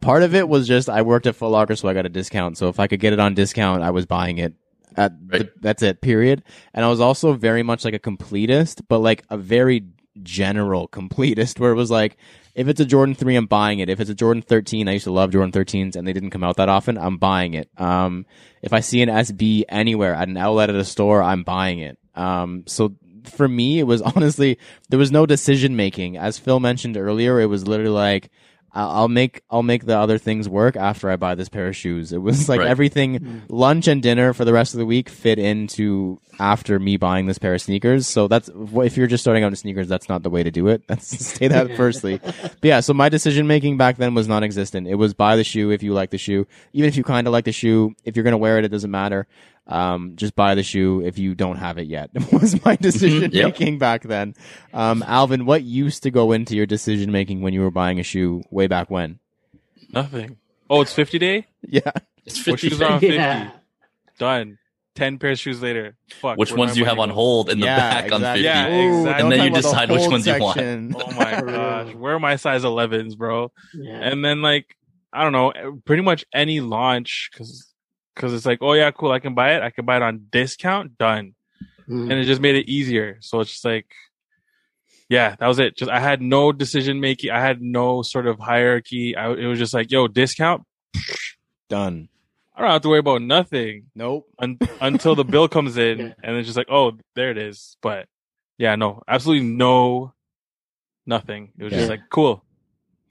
Speaker 2: part of it was just I worked at Foot Locker, so I got a discount. So if I could get it on discount, I was buying it. At the, that's it. Period. And I was also very much like a completist, but like a very general completist, where it was like, if it's a Jordan three, I'm buying it. If it's a Jordan thirteen, I used to love Jordan thirteens, and they didn't come out that often. I'm buying it. Um, if I see an SB anywhere at an outlet at a store, I'm buying it. Um, so for me, it was honestly there was no decision making. As Phil mentioned earlier, it was literally like I'll I'll make I'll make the other things work after I buy this pair of shoes. It was like
Speaker 1: Right.
Speaker 2: everything mm. lunch and dinner for the rest of the week fit into after me buying this pair of sneakers. So that's if you're just starting out in sneakers, that's not the way to do it. That's say that firstly. But yeah, so my decision making back then was non-existent. It was buy the shoe if you like the shoe, even if you kind of like the shoe. If you're gonna wear it, it doesn't matter. Um, just buy the shoe if you don't have it yet. was my decision
Speaker 1: Yep.
Speaker 2: making back then. Um, Alvin, what used to go into your decision making when you were buying a shoe way back when?
Speaker 3: Nothing. Oh, it's 50 day?
Speaker 2: Yeah.
Speaker 1: It's
Speaker 3: What
Speaker 1: 50
Speaker 3: shoes are on 50?
Speaker 4: Yeah.
Speaker 3: Done. 10 pairs of shoes later. Fuck.
Speaker 1: Which ones do you have on hold in the
Speaker 2: yeah,
Speaker 1: back on 50?
Speaker 3: Yeah, exactly.
Speaker 2: don't
Speaker 1: And then you
Speaker 2: about the
Speaker 1: decide which
Speaker 2: hold
Speaker 1: ones you want.
Speaker 3: Oh my gosh. Where are my size 11s, bro?
Speaker 4: Yeah.
Speaker 3: And then like, I don't know, pretty much any launch, cause, cause it's like, oh yeah, cool. I can buy it. I can buy it on discount. Done.
Speaker 4: Mm.
Speaker 3: and it just made it easier. So it's just like, yeah, that was it. Just I had no decision making. I had no sort of hierarchy. I, it was just like, yo, discount.
Speaker 2: Done.
Speaker 3: I don't have to worry about nothing
Speaker 2: Nope.
Speaker 3: un- until the bill comes in,
Speaker 4: Yeah.
Speaker 3: and it's just like, oh, there it is. But yeah, no, absolutely no, nothing. It was
Speaker 2: Yeah.
Speaker 3: just like, cool.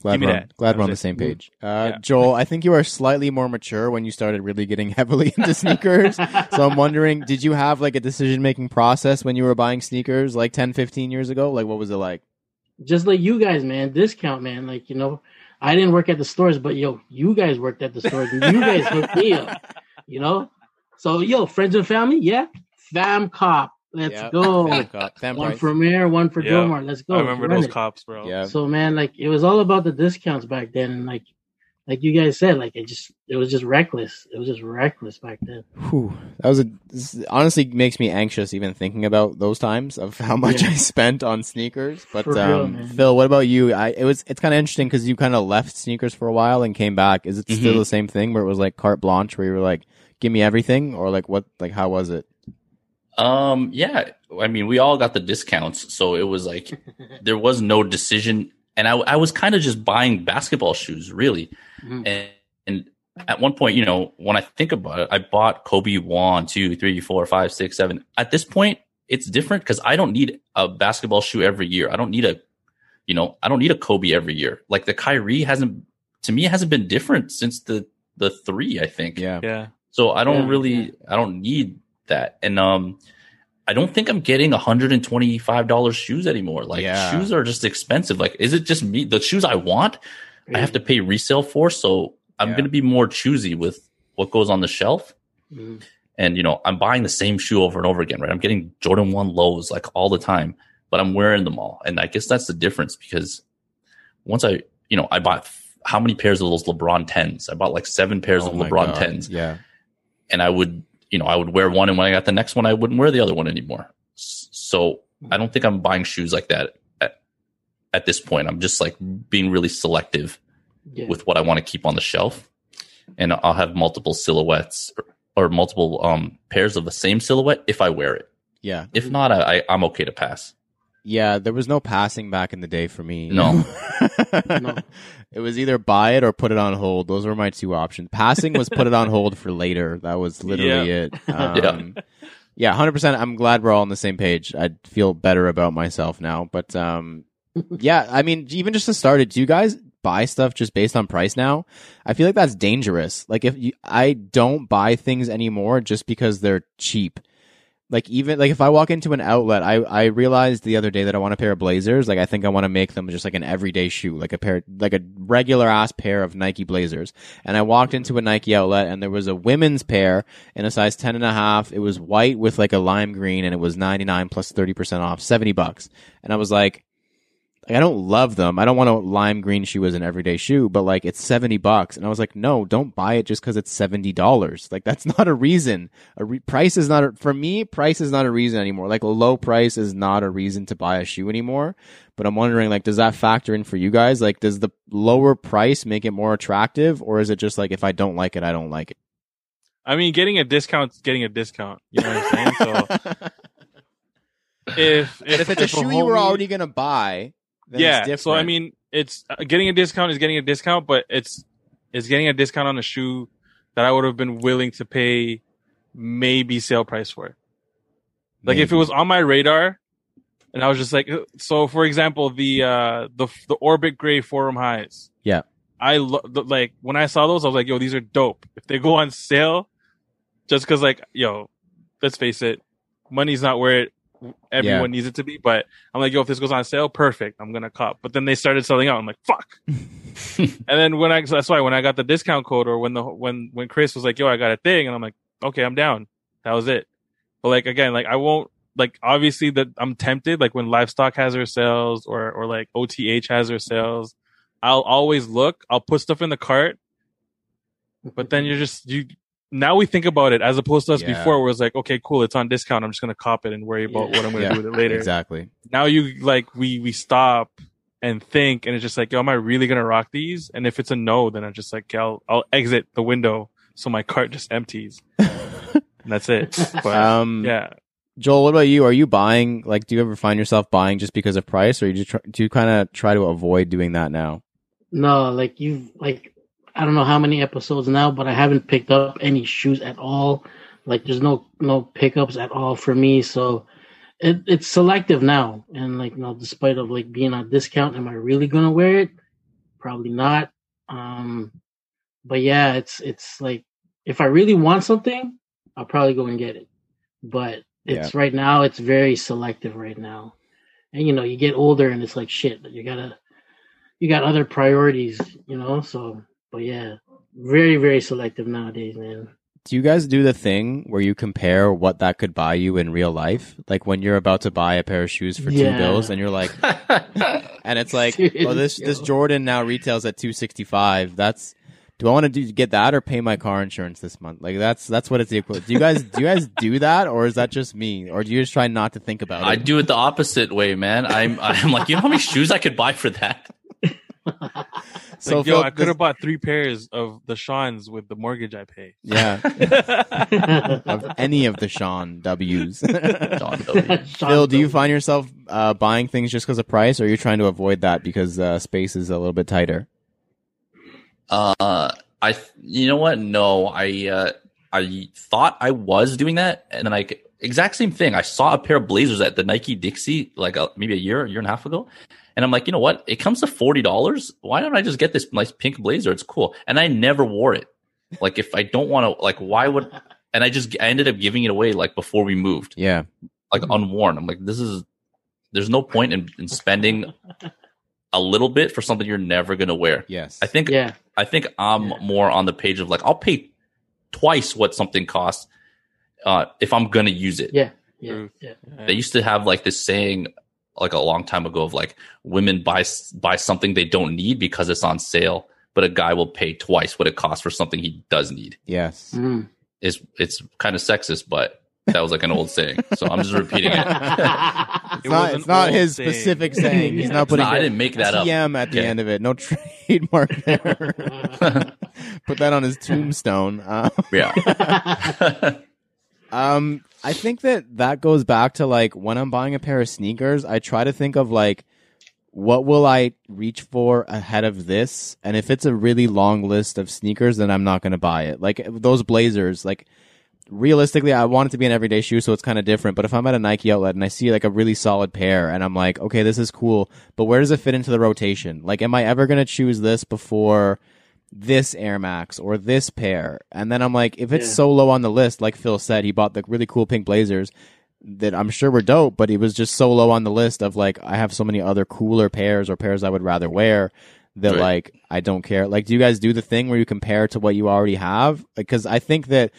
Speaker 2: Glad,
Speaker 3: Give me
Speaker 2: we're, on-
Speaker 3: that.
Speaker 2: glad
Speaker 3: That
Speaker 2: we're on the same page. Uh,
Speaker 3: Yeah.
Speaker 2: Joel, I think you are slightly more mature when you started really getting heavily into sneakers. so I'm wondering, did you have like a decision making process when you were buying sneakers like 10, 15 years ago? Like, what was it like?
Speaker 4: just like you guys, man, discount, man. Like you know, I didn't work at the stores, but yo, you guys worked at the stores, and you guys hooked me up. You know, so yo, friends and family, yeah, fam cop, let's
Speaker 2: Yep.
Speaker 4: go.
Speaker 2: Fam cop, fam
Speaker 4: one for mayor, one for
Speaker 3: Yeah.
Speaker 4: Dilmar. Let's go.
Speaker 3: I remember
Speaker 4: Run
Speaker 3: those
Speaker 4: it.
Speaker 3: cops, bro.
Speaker 2: Yeah.
Speaker 4: So man, like it was all about the discounts back then, and like, like you guys said, like it just, it was just reckless. It was just reckless back then.
Speaker 2: Whew. That was a this honestly makes me anxious even thinking about those times of how much
Speaker 4: Yeah.
Speaker 2: I spent on sneakers. But
Speaker 4: For real,
Speaker 2: um,
Speaker 4: man.
Speaker 2: Phil, what about you? I it was it's kind of interesting because you kind of left sneakers for a while and came back. Is it still
Speaker 1: Mhm.
Speaker 2: the same thing where it was like carte blanche, where you were like, "Give me everything," or like what? Like how was it?
Speaker 1: Um, yeah, I mean, we all got the discounts, so it was like there was no decision, and I, I was kind of just buying basketball shoes, really.
Speaker 4: Mhm.
Speaker 1: And, and at one point, you know, when I think about it, I bought Kobe one, two, three, four, five, six, seven. At this point, it's different because I don't need a basketball shoe every year. I don't need a, you know, I don't need a Kobe every year. Like the Kyrie hasn't, to me, hasn't been different since the the three. I think.
Speaker 2: Yeah,
Speaker 3: Yeah.
Speaker 1: So I don't
Speaker 4: Yeah,
Speaker 1: really,
Speaker 4: yeah.
Speaker 1: I don't need that. And um, I don't think I'm getting $125 shoes anymore. Like
Speaker 2: Yeah.
Speaker 1: shoes are just expensive. Like, is it just me? The shoes I want, I have to pay resale for. So I'm
Speaker 2: Yeah.
Speaker 1: going to be more choosy with what goes on the shelf.
Speaker 4: Mhm.
Speaker 1: And, you know, I'm buying the same shoe over and over again, right? I'm getting Jordan 1 lows like all the time, but I'm wearing them all. And I guess that's the difference because once I, you know, I bought how many pairs of those LeBron 10s? I bought like seven pairs
Speaker 2: Oh
Speaker 1: of LeBron
Speaker 2: God.
Speaker 1: 10s
Speaker 2: Yeah,
Speaker 1: and I would, you know, I would wear one, and when I got the next one, I wouldn't wear the other one anymore. So I don't think I'm buying shoes like that at, at this point. I'm just like being really selective
Speaker 4: Yeah.
Speaker 1: with what I want to keep on the shelf, and I'll have multiple silhouettes or, or multiple um, pairs of the same silhouette if I wear it.
Speaker 2: yeah,
Speaker 1: If not, I, I, I'm okay to pass.
Speaker 2: Yeah. There was no passing back in the day for me.
Speaker 1: No.
Speaker 4: No.
Speaker 2: It was either buy it or put it on hold. Those were my two options. Passing was put it on hold for later. That was literally it. Um, yeah, hundred percent. I'm glad we're all on the same page. I feel better about myself now. But um, yeah, I mean, even just to start it, do you guys buy stuff just based on price now? I feel like that's dangerous. Like if you, I don't buy things anymore just because they're cheap. Like even like if I walk into an outlet, I I realized the other day that I want a pair of Blazers. Like I think I want to make them just like an everyday shoe, like a pair, like a regular ass pair of Nike Blazers. And I walked into a Nike outlet and there was a women's pair in a size 10 and a half. It was white with like a lime green and it was 99 plus 30% off, 70 bucks. And I was like, like, I don't love them. I don't want a lime green shoe as an everyday shoe, but like it's 70 bucks. And I was like, no, don't buy it just because it's $70. Like that's not a reason. A re- price is not, a, for me, price is not a reason anymore. Like a low price is not a reason to buy a shoe anymore. But I'm wondering, like, does that factor in for you guys? Like, does the lower price make it more attractive or is it just like, if I don't like it, I don't like it?
Speaker 3: I mean, getting a discount's getting a discount. You know what I'm saying? So if
Speaker 2: But if it's a shoe you were already gonna buy, then
Speaker 3: yeah. So I mean, it's uh, getting a discount is getting a discount, but it's it's getting a discount on a shoe that I would have been willing to pay maybe sale price for. Like if it was on my radar, and I was just like, uh, so for example, the uh the the Orbit Gray Forum highs.
Speaker 2: Yeah.
Speaker 3: I lo- like when I saw those, I was like, yo, these are dope. If they go on sale, just because like, yo, let's face it, money's not where it, everyone needs it to be. But I'm like, yo, if this goes on sale, perfect. I'm gonna cop. But then they started selling out. I'm like, fuck. and then when I so that's why when I got the discount code or when the when when Chris was like, yo, I got a thing, and I'm like, okay, I'm down. That was it. But like again, like I won't like obviously that I'm tempted. Like when livestock has their sales or or like OTH has their sales, I'll always look. I'll put stuff in the cart, but then you're just you. Now we think about it as opposed to us
Speaker 2: Yeah.
Speaker 3: before, where it's like, okay, cool, it's on discount. I'm just gonna cop it and worry about
Speaker 4: Yeah.
Speaker 3: what I'm gonna
Speaker 2: Yeah,
Speaker 3: do with it later.
Speaker 2: exactly.
Speaker 3: Now you like we we stop and think, and it's just like, yo, am I really gonna rock these? And if it's a no, then I'm just like, I'll I'll exit the window so my cart just empties, and that's it. But
Speaker 2: um,
Speaker 3: yeah,
Speaker 2: Joel, what about you? Are you buying? Like, do you ever find yourself buying just because of price, or you just try, do you kind of try to avoid doing that now?
Speaker 4: No, like you've like I don't know how many episodes now, but I haven't picked up any shoes at all. Like there's no no pickups at all for me, so it, it's selective now. And like you know, despite of like being on discount, am I really gonna wear it? Probably not. Um, but yeah, it's it's like if I really want something, I'll probably go and get it. But it's right now, it's very selective right now. and you know you get older and it's like shit. You gotta you got other priorities, you know. So, but yeah, very very selective nowadays, man.
Speaker 2: Do you guys do the thing where you compare what that could buy you in real life? Like when you're about to buy a pair of shoes for two bills and you're like, and it's like, oh, this this
Speaker 4: Yo.
Speaker 2: Jordan now retails at two sixty five. That's do I want to do get that or pay my car insurance this month? Like that's that's what it's the equivalent. Do you guys do you guys do that or is that just me or do you just try not to think about it?
Speaker 1: I do it the opposite way, man. I'm I'm like, you know how many shoes I could buy for that?
Speaker 2: So
Speaker 3: like, yo,
Speaker 2: Phil,
Speaker 3: I could
Speaker 2: this-
Speaker 3: have bought three pairs of the Sean's with the mortgage I pay.
Speaker 2: yeah of any of the Sean W's.
Speaker 1: John W.
Speaker 2: Phil, do you find yourself uh, buying things just because of price, or are you trying to avoid that because uh, space is a little bit tighter?
Speaker 1: Uh, I you know what? No, I uh, I thought I was doing that, and then I exact same thing. I saw a pair of blazers at the Nike Dixie like a, maybe a year, year and a half ago, and I'm like, you know what? It comes to forty dollars. Why don't I just get this nice pink blazer? It's cool, and I never wore it. Like if I don't want to, like why would? And I just I ended up giving it away like before we moved,
Speaker 2: Yeah,
Speaker 1: like unworn. I'm like, this is there's no point in, in spending a little bit for something you're never gonna wear.
Speaker 2: yes,
Speaker 1: I think
Speaker 4: Yeah,
Speaker 1: I think I'm
Speaker 4: Yeah.
Speaker 1: more on the page of like I'll pay twice what something costs uh, if I'm gonna use it.
Speaker 4: yeah, yeah, yeah.
Speaker 1: They used to have like this saying like a long time ago of like women buy buy something they don't need because it's on sale, but a guy will pay twice what it costs for something he does need.
Speaker 2: yes.
Speaker 4: Mm.
Speaker 1: It's it's kind of sexist, but that was like an old saying, so I'm just repeating it.
Speaker 2: It's
Speaker 3: It
Speaker 2: not, it's not his
Speaker 3: saying.
Speaker 2: specific saying. He's
Speaker 4: Yeah.
Speaker 2: not putting
Speaker 1: No, I didn't make that up.
Speaker 2: TM at the
Speaker 1: Yeah.
Speaker 2: end of it. No trademark there. Put that on his tombstone. Uh,
Speaker 1: yeah.
Speaker 2: Um, I think that that goes back to like when I'm buying a pair of sneakers, I try to think of like what will I reach for ahead of this, and if it's a really long list of sneakers, then I'm not going to buy it. Like those Blazers, like realistically, I want it to be an everyday shoe, so it's kind of different. But if I'm at a Nike outlet and I see like a really solid pair, and I'm like, okay, this is cool, but where does it fit into the rotation? Like, am I ever going to choose this before? This Air Max or this pair. And then I'm like, if it's
Speaker 4: Yeah.
Speaker 2: so low on the list, like Phil said, he bought the really cool pink blazers that I'm sure were dope, but it was just so low on the list of like, I have so many other cooler pairs or pairs I would rather wear that
Speaker 1: Right.
Speaker 2: like, I don't care. Like, do you guys do the thing where you compare to what you already have? Because I think that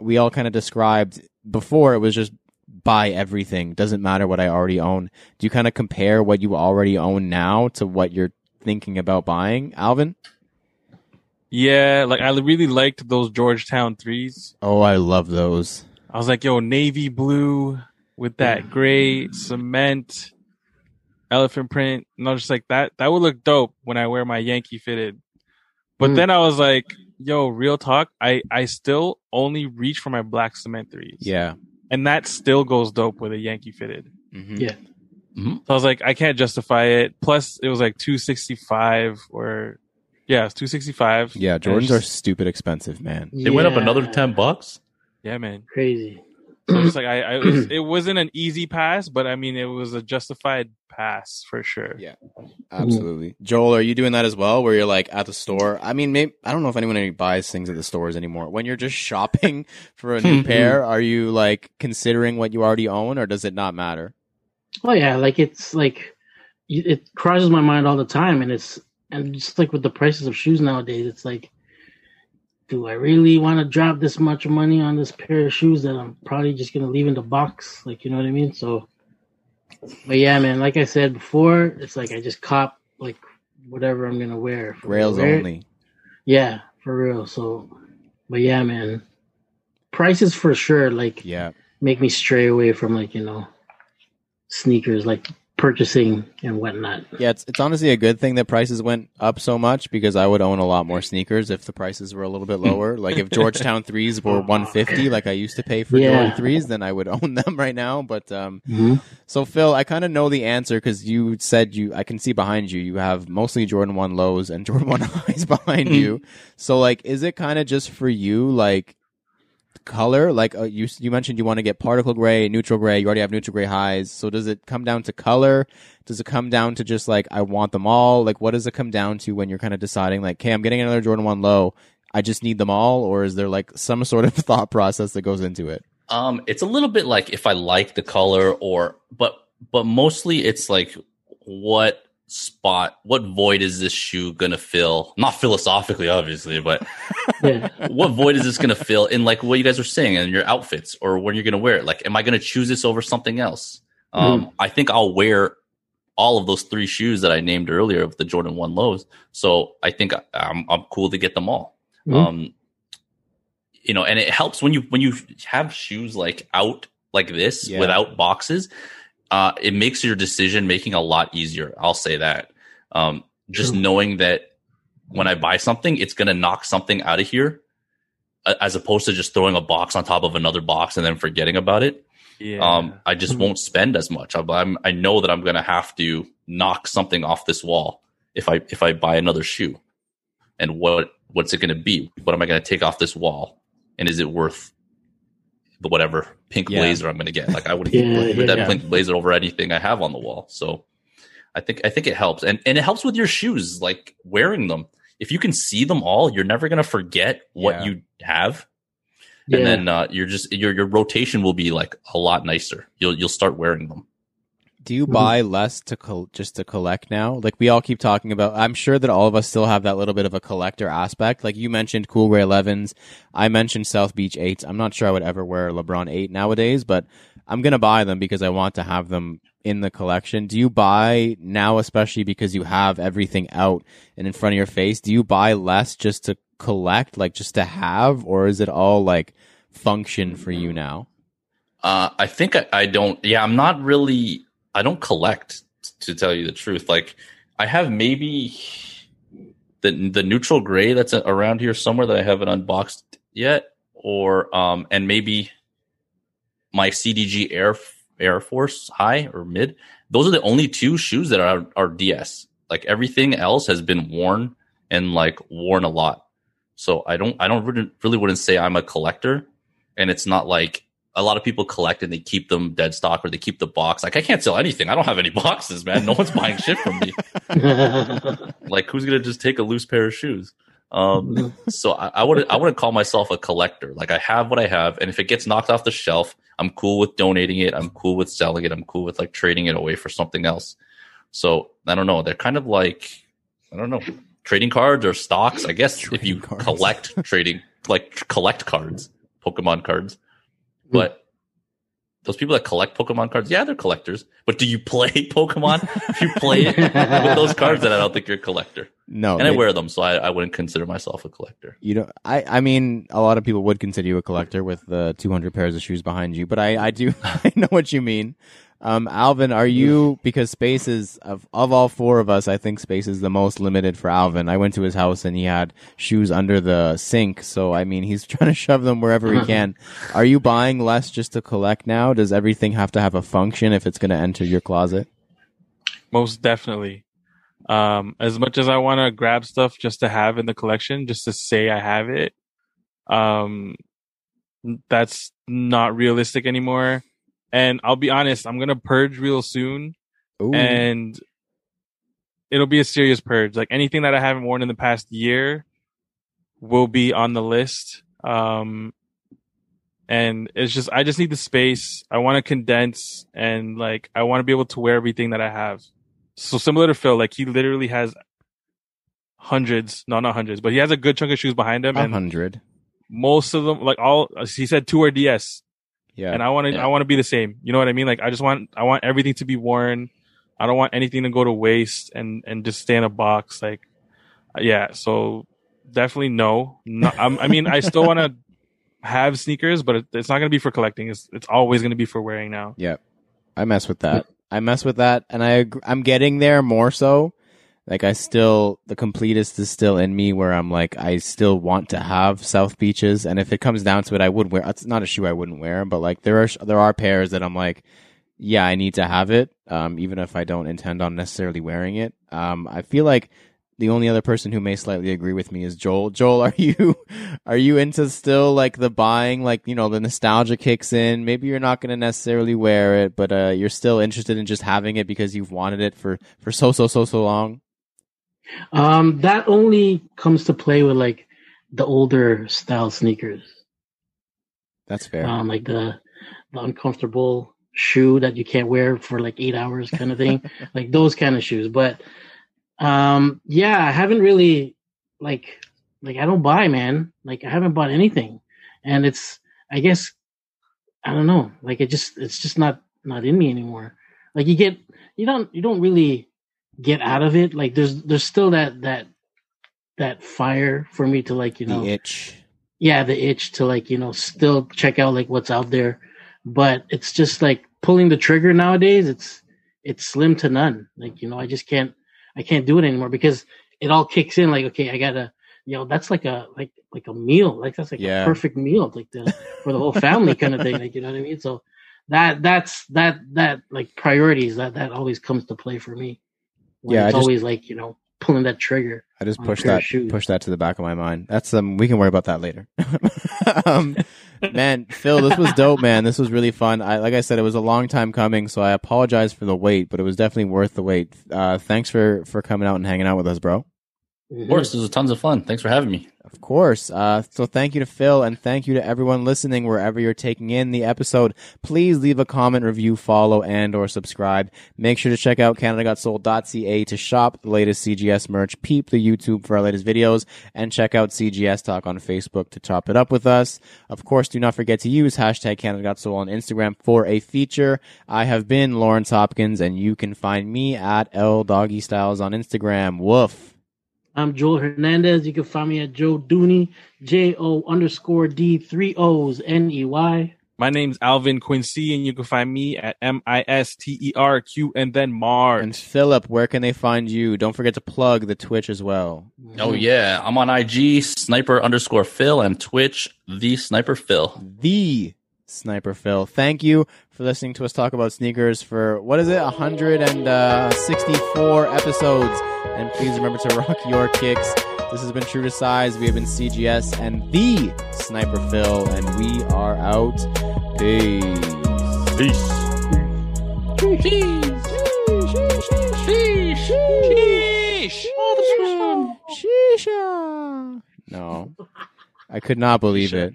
Speaker 2: we all kind of described before it was just buy everything. Doesn't matter what I already own. Do you kind of compare what you already own now to what you're thinking about buying, Alvin?
Speaker 3: Yeah, like I really liked those Georgetown threes.
Speaker 2: Oh, I love those.
Speaker 3: I was like, yo, navy blue with that gray cement elephant print. And I was just like, that that would look dope when I wear my Yankee fitted. But
Speaker 4: Mm.
Speaker 3: then I was like, yo, real talk, I, I still only reach for my black cement threes.
Speaker 2: Yeah.
Speaker 3: And that still goes dope with a Yankee fitted.
Speaker 2: Mm-hmm.
Speaker 4: Yeah.
Speaker 1: Mhm.
Speaker 3: So I was like, I can't justify it. Plus it was like two sixty five or yeah, it's two sixty five.
Speaker 2: Yeah, Jordans are stupid expensive, man.
Speaker 1: It went up
Speaker 4: Yeah.
Speaker 1: another ten bucks.
Speaker 3: Yeah, man.
Speaker 4: Crazy.
Speaker 3: So it's like I, I it, was, it wasn't an easy pass, but I mean it was a justified pass for sure.
Speaker 2: Yeah. Absolutely. Joel, are you doing that as well where you're like at the store? I mean, maybe I don't know if anyone any buys things at the stores anymore. When you're just shopping for a new hmm. pair, are you like considering what you already own or does it not matter?
Speaker 4: Oh yeah, like it's like you- it crosses my mind all the time, and it's and just like with the prices of shoes nowadays, it's like, do I really want to drop this much money on this pair of shoes that I'm probably just gonna leave in the box? Like you know what I mean? So, but yeah, man, like I said before, it's like I just cop like whatever I'm gonna wear.
Speaker 2: Rails
Speaker 4: wear it-
Speaker 2: only.
Speaker 4: Yeah, for real. So, but yeah, man, prices for sure like
Speaker 2: Yeah.
Speaker 4: make me stray away from like you know sneakers like purchasing and whatnot
Speaker 2: Yeah, it's it's honestly a good thing that prices went up so much because I would own a lot more sneakers if the prices were a little bit lower. like if Georgetown threes were 150 like I used to pay for
Speaker 4: Yeah.
Speaker 2: Jordan threes, then I would own them right now, but um So Phil, I kind of know the answer because you said you. I can see behind you. You have mostly Jordan One lows and Jordan One highs behind you. So like, is it kind of just for you like color? Like uh, you you mentioned you want to get particle gray, neutral gray. You already have neutral gray highs. So does it come down to color? Does it come down to just like I want them all? Like what does it come down to when you're kind of deciding like, okay, I'm getting another Jordan One low. I just need them all, or is there like some sort of thought process that goes into it?
Speaker 1: Um, it's a little bit like if I like the color or, but but mostly it's like what spot, what void is this shoe gonna fill? Not philosophically, obviously, but
Speaker 4: Yeah.
Speaker 1: what void is this gonna fill in like what you guys were saying in your outfits or when you're gonna wear it? Like, am I gonna choose this over something else? Um, I think I'll wear all of those three shoes that I named earlier of the Jordan One lows. So I think I'm I'm cool to get them all.
Speaker 4: Mhm.
Speaker 1: Um, you know, and it helps when you when you have shoes like out like this
Speaker 2: Yeah.
Speaker 1: without boxes. Uh, it makes your decision making a lot easier. I'll say that. Um, just
Speaker 4: True.
Speaker 1: knowing that when I buy something, it's gonna knock something out of here, as opposed to just throwing a box on top of another box and then forgetting about it.
Speaker 3: Yeah.
Speaker 1: Um, I just
Speaker 4: Mhm.
Speaker 1: won't spend as much. I'm, I'm I know that I'm gonna have to knock something off this wall if I if I buy another shoe. And what what's it gonna be? What am I gonna take off this wall? And is it worth the whatever pink
Speaker 2: Yeah.
Speaker 1: blazer I'm gonna get? Like I would
Speaker 4: Yeah,
Speaker 1: put that
Speaker 2: yeah.
Speaker 1: pink blazer over anything I have on the wall. So I think I think it helps, and and it helps with your shoes, like wearing them. If you can see them all, you're never gonna forget what
Speaker 2: Yeah.
Speaker 1: you have
Speaker 4: Yeah.
Speaker 1: and then uh, you're just your your rotation will be like a lot nicer. You'll you'll start wearing them.
Speaker 2: Do you
Speaker 4: Mhm.
Speaker 2: buy less to col- just to collect now? Like we all keep talking about. I'm sure that all of us still have that little bit of a collector aspect. Like you mentioned, Cool Gray 11s. I mentioned South Beach 8s. I'm not sure I would ever wear a LeBron 8 nowadays, but I'm gonna buy them because I want to have them in the collection. Do you buy now, especially because you have everything out and in front of your face? Do you buy less just to collect, like just to have, or is it all like function for you now?
Speaker 1: Uh, I think I, I don't. Yeah, I'm not really. I don't collect to tell you the truth. Like I have maybe the the neutral gray that's around here somewhere that I haven't unboxed yet, or um, and maybe my CDG Air Air Force High or Mid. Those are the only two shoes that are are DS. Like everything else has been worn and like worn a lot. So I don't I don't really, really wouldn't say I'm a collector, and it's not like a lot of people collect and they keep them dead stock or they keep the box. Like I can't sell anything. I don't have any boxes, man. No one's buying shit from me. Like who's gonna just take a loose pair of shoes? Um, so I, I would I wouldn't call myself a collector. Like I have what I have, and if it gets knocked off the shelf, I'm cool with donating it. I'm cool with selling it. I'm cool with like trading it away for something else. So I don't know. They're kind of like I don't know trading cards or stocks. I guess if you
Speaker 2: cards.
Speaker 1: collect trading like collect cards, Pokemon cards, Mm. but. Those people that collect Pokemon cards, yeah, they're collectors. But do you play Pokemon? if you play it with those cards, then I don't think you're a collector.
Speaker 2: No,
Speaker 1: And I wear them, so I, I wouldn't consider myself a collector.
Speaker 2: You know, I, I mean, a lot of people would consider you a collector with the 200 pairs of shoes behind you, but I, I do, I know what you mean. Um, Alvin, are you, because space is, of, of all four of us, I think space is the most limited for Alvin. I went to his house and he had shoes under the sink. So, I mean, he's trying to shove them wherever he can. Are you buying less just to collect now? Does everything have to have a function if it's going to enter your closet?
Speaker 3: Most definitely. Um, as much as I want to grab stuff just to have in the collection, just to say I have it, um, that's not realistic anymore. And I'll be honest, I'm gonna purge real soon,
Speaker 2: Ooh.
Speaker 3: and it'll be a serious purge. Like anything that I haven't worn in the past year will be on the list. Um, and it's just I just need the space. I want to condense and like I want to be able to wear everything that I have. So similar to Phil, like he literally has hundreds, no, not hundreds, but he has a good chunk of shoes behind him,
Speaker 2: a hundred.
Speaker 3: most of them, like all, he said two are DS,
Speaker 2: Yeah.
Speaker 3: and I want to,
Speaker 1: Yeah.
Speaker 3: I want to be the same. You know what I mean? Like I just want, I want everything to be worn. I don't want anything to go to waste and and just stay in a box. Like, yeah. So definitely no. no I'm, I mean, I still want to have sneakers, but it, it's not going to be for collecting. It's it's always going to be for wearing now.
Speaker 2: Yep. I mess with that. I mess with that, and I I'm getting there more so. Like I still, the completist is still in me, where I'm like, I still want to have South Beaches, and if it comes down to it, I would wear. It's not a shoe I wouldn't wear, but like there are there are pairs that I'm like, yeah, I need to have it, um, even if I don't intend on necessarily wearing it. Um, I feel like the only other person who may slightly agree with me is Joel. Joel, are you are you into still like the buying, like you know the nostalgia kicks in? Maybe you're not going to necessarily wear it, but uh, you're still interested in just having it because you've wanted it for for so so so so long.
Speaker 4: Um, that only comes to play with like the older style sneakers,
Speaker 2: That's fair.
Speaker 4: um, like the the uncomfortable shoe that you can't wear for like eight hours kind of thing, like those kind of shoes. But um, yeah, I haven't really like like I don't buy, man. Like I haven't bought anything, and it's I guess I don't know. Like it just it's just not not in me anymore. Like you get you don't you don't really get out of it. Like there's there's still that that that fire for me to like you know
Speaker 2: The itch.
Speaker 4: yeah the itch to like you know still check out like what's out there but it's just like pulling the trigger nowadays it's it's slim to none like you know i just can't i can't do it anymore because it all kicks in like okay i gotta you know that's like a like like a meal like that's like
Speaker 2: Yeah.
Speaker 4: a perfect meal like the for the whole family kind of thing like you know what i mean so that that's that that like priorities that that always comes to play for me
Speaker 2: Yeah,
Speaker 4: it's
Speaker 2: just-
Speaker 4: always like you know pulling that trigger
Speaker 2: I just push that push that to the back of my mind. That's um we can worry about that later. um man, Phil, this was dope, man. This was really fun. I like I said it was a long time coming, so I apologize for the wait, but it was definitely worth the wait. Uh thanks for for coming out and hanging out with us, bro.
Speaker 1: Of course, this was tons of fun. Thanks for having me.
Speaker 2: Of course. Uh, so thank you to Phil and thank you to everyone listening wherever you're taking in the episode. Please leave a comment, review, follow, and or subscribe. Make sure to check out CanadaGotSold.ca to shop the latest CGS merch, peep the YouTube for our latest videos, and check out CGS Talk on Facebook to top it up with us. Of course, do not forget to use hashtag CanadaGotSold on Instagram for a feature. I have been Lawrence Hopkins and you can find me at L Doggy Styles on Instagram. Woof.
Speaker 4: I'm Joel Hernandez. You can find me at Joe Dooney, J O underscore D three O's N E Y.
Speaker 3: My name's Alvin Quincy, and you can find me at M I S T E R Q and then Mars.
Speaker 2: And Philip, where can they find you? Don't forget to plug the Twitch as well.
Speaker 1: Oh yeah, I'm on IG sniper underscore Phil and Twitch the sniper Phil.
Speaker 2: The Sniper Phil. Thank you for listening to us talk about sneakers for what is it, 164 uh, episodes. And please remember to rock your kicks. This has been True to Size. We have been CGS and the Sniper Phil, and we are out. Peace.
Speaker 1: Peace.
Speaker 2: Shisha. No. I could not believe it.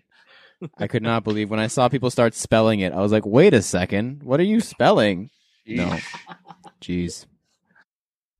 Speaker 2: I could not believe when I saw people start spelling it. I was like, wait a second. What are you spelling? No. Jeez.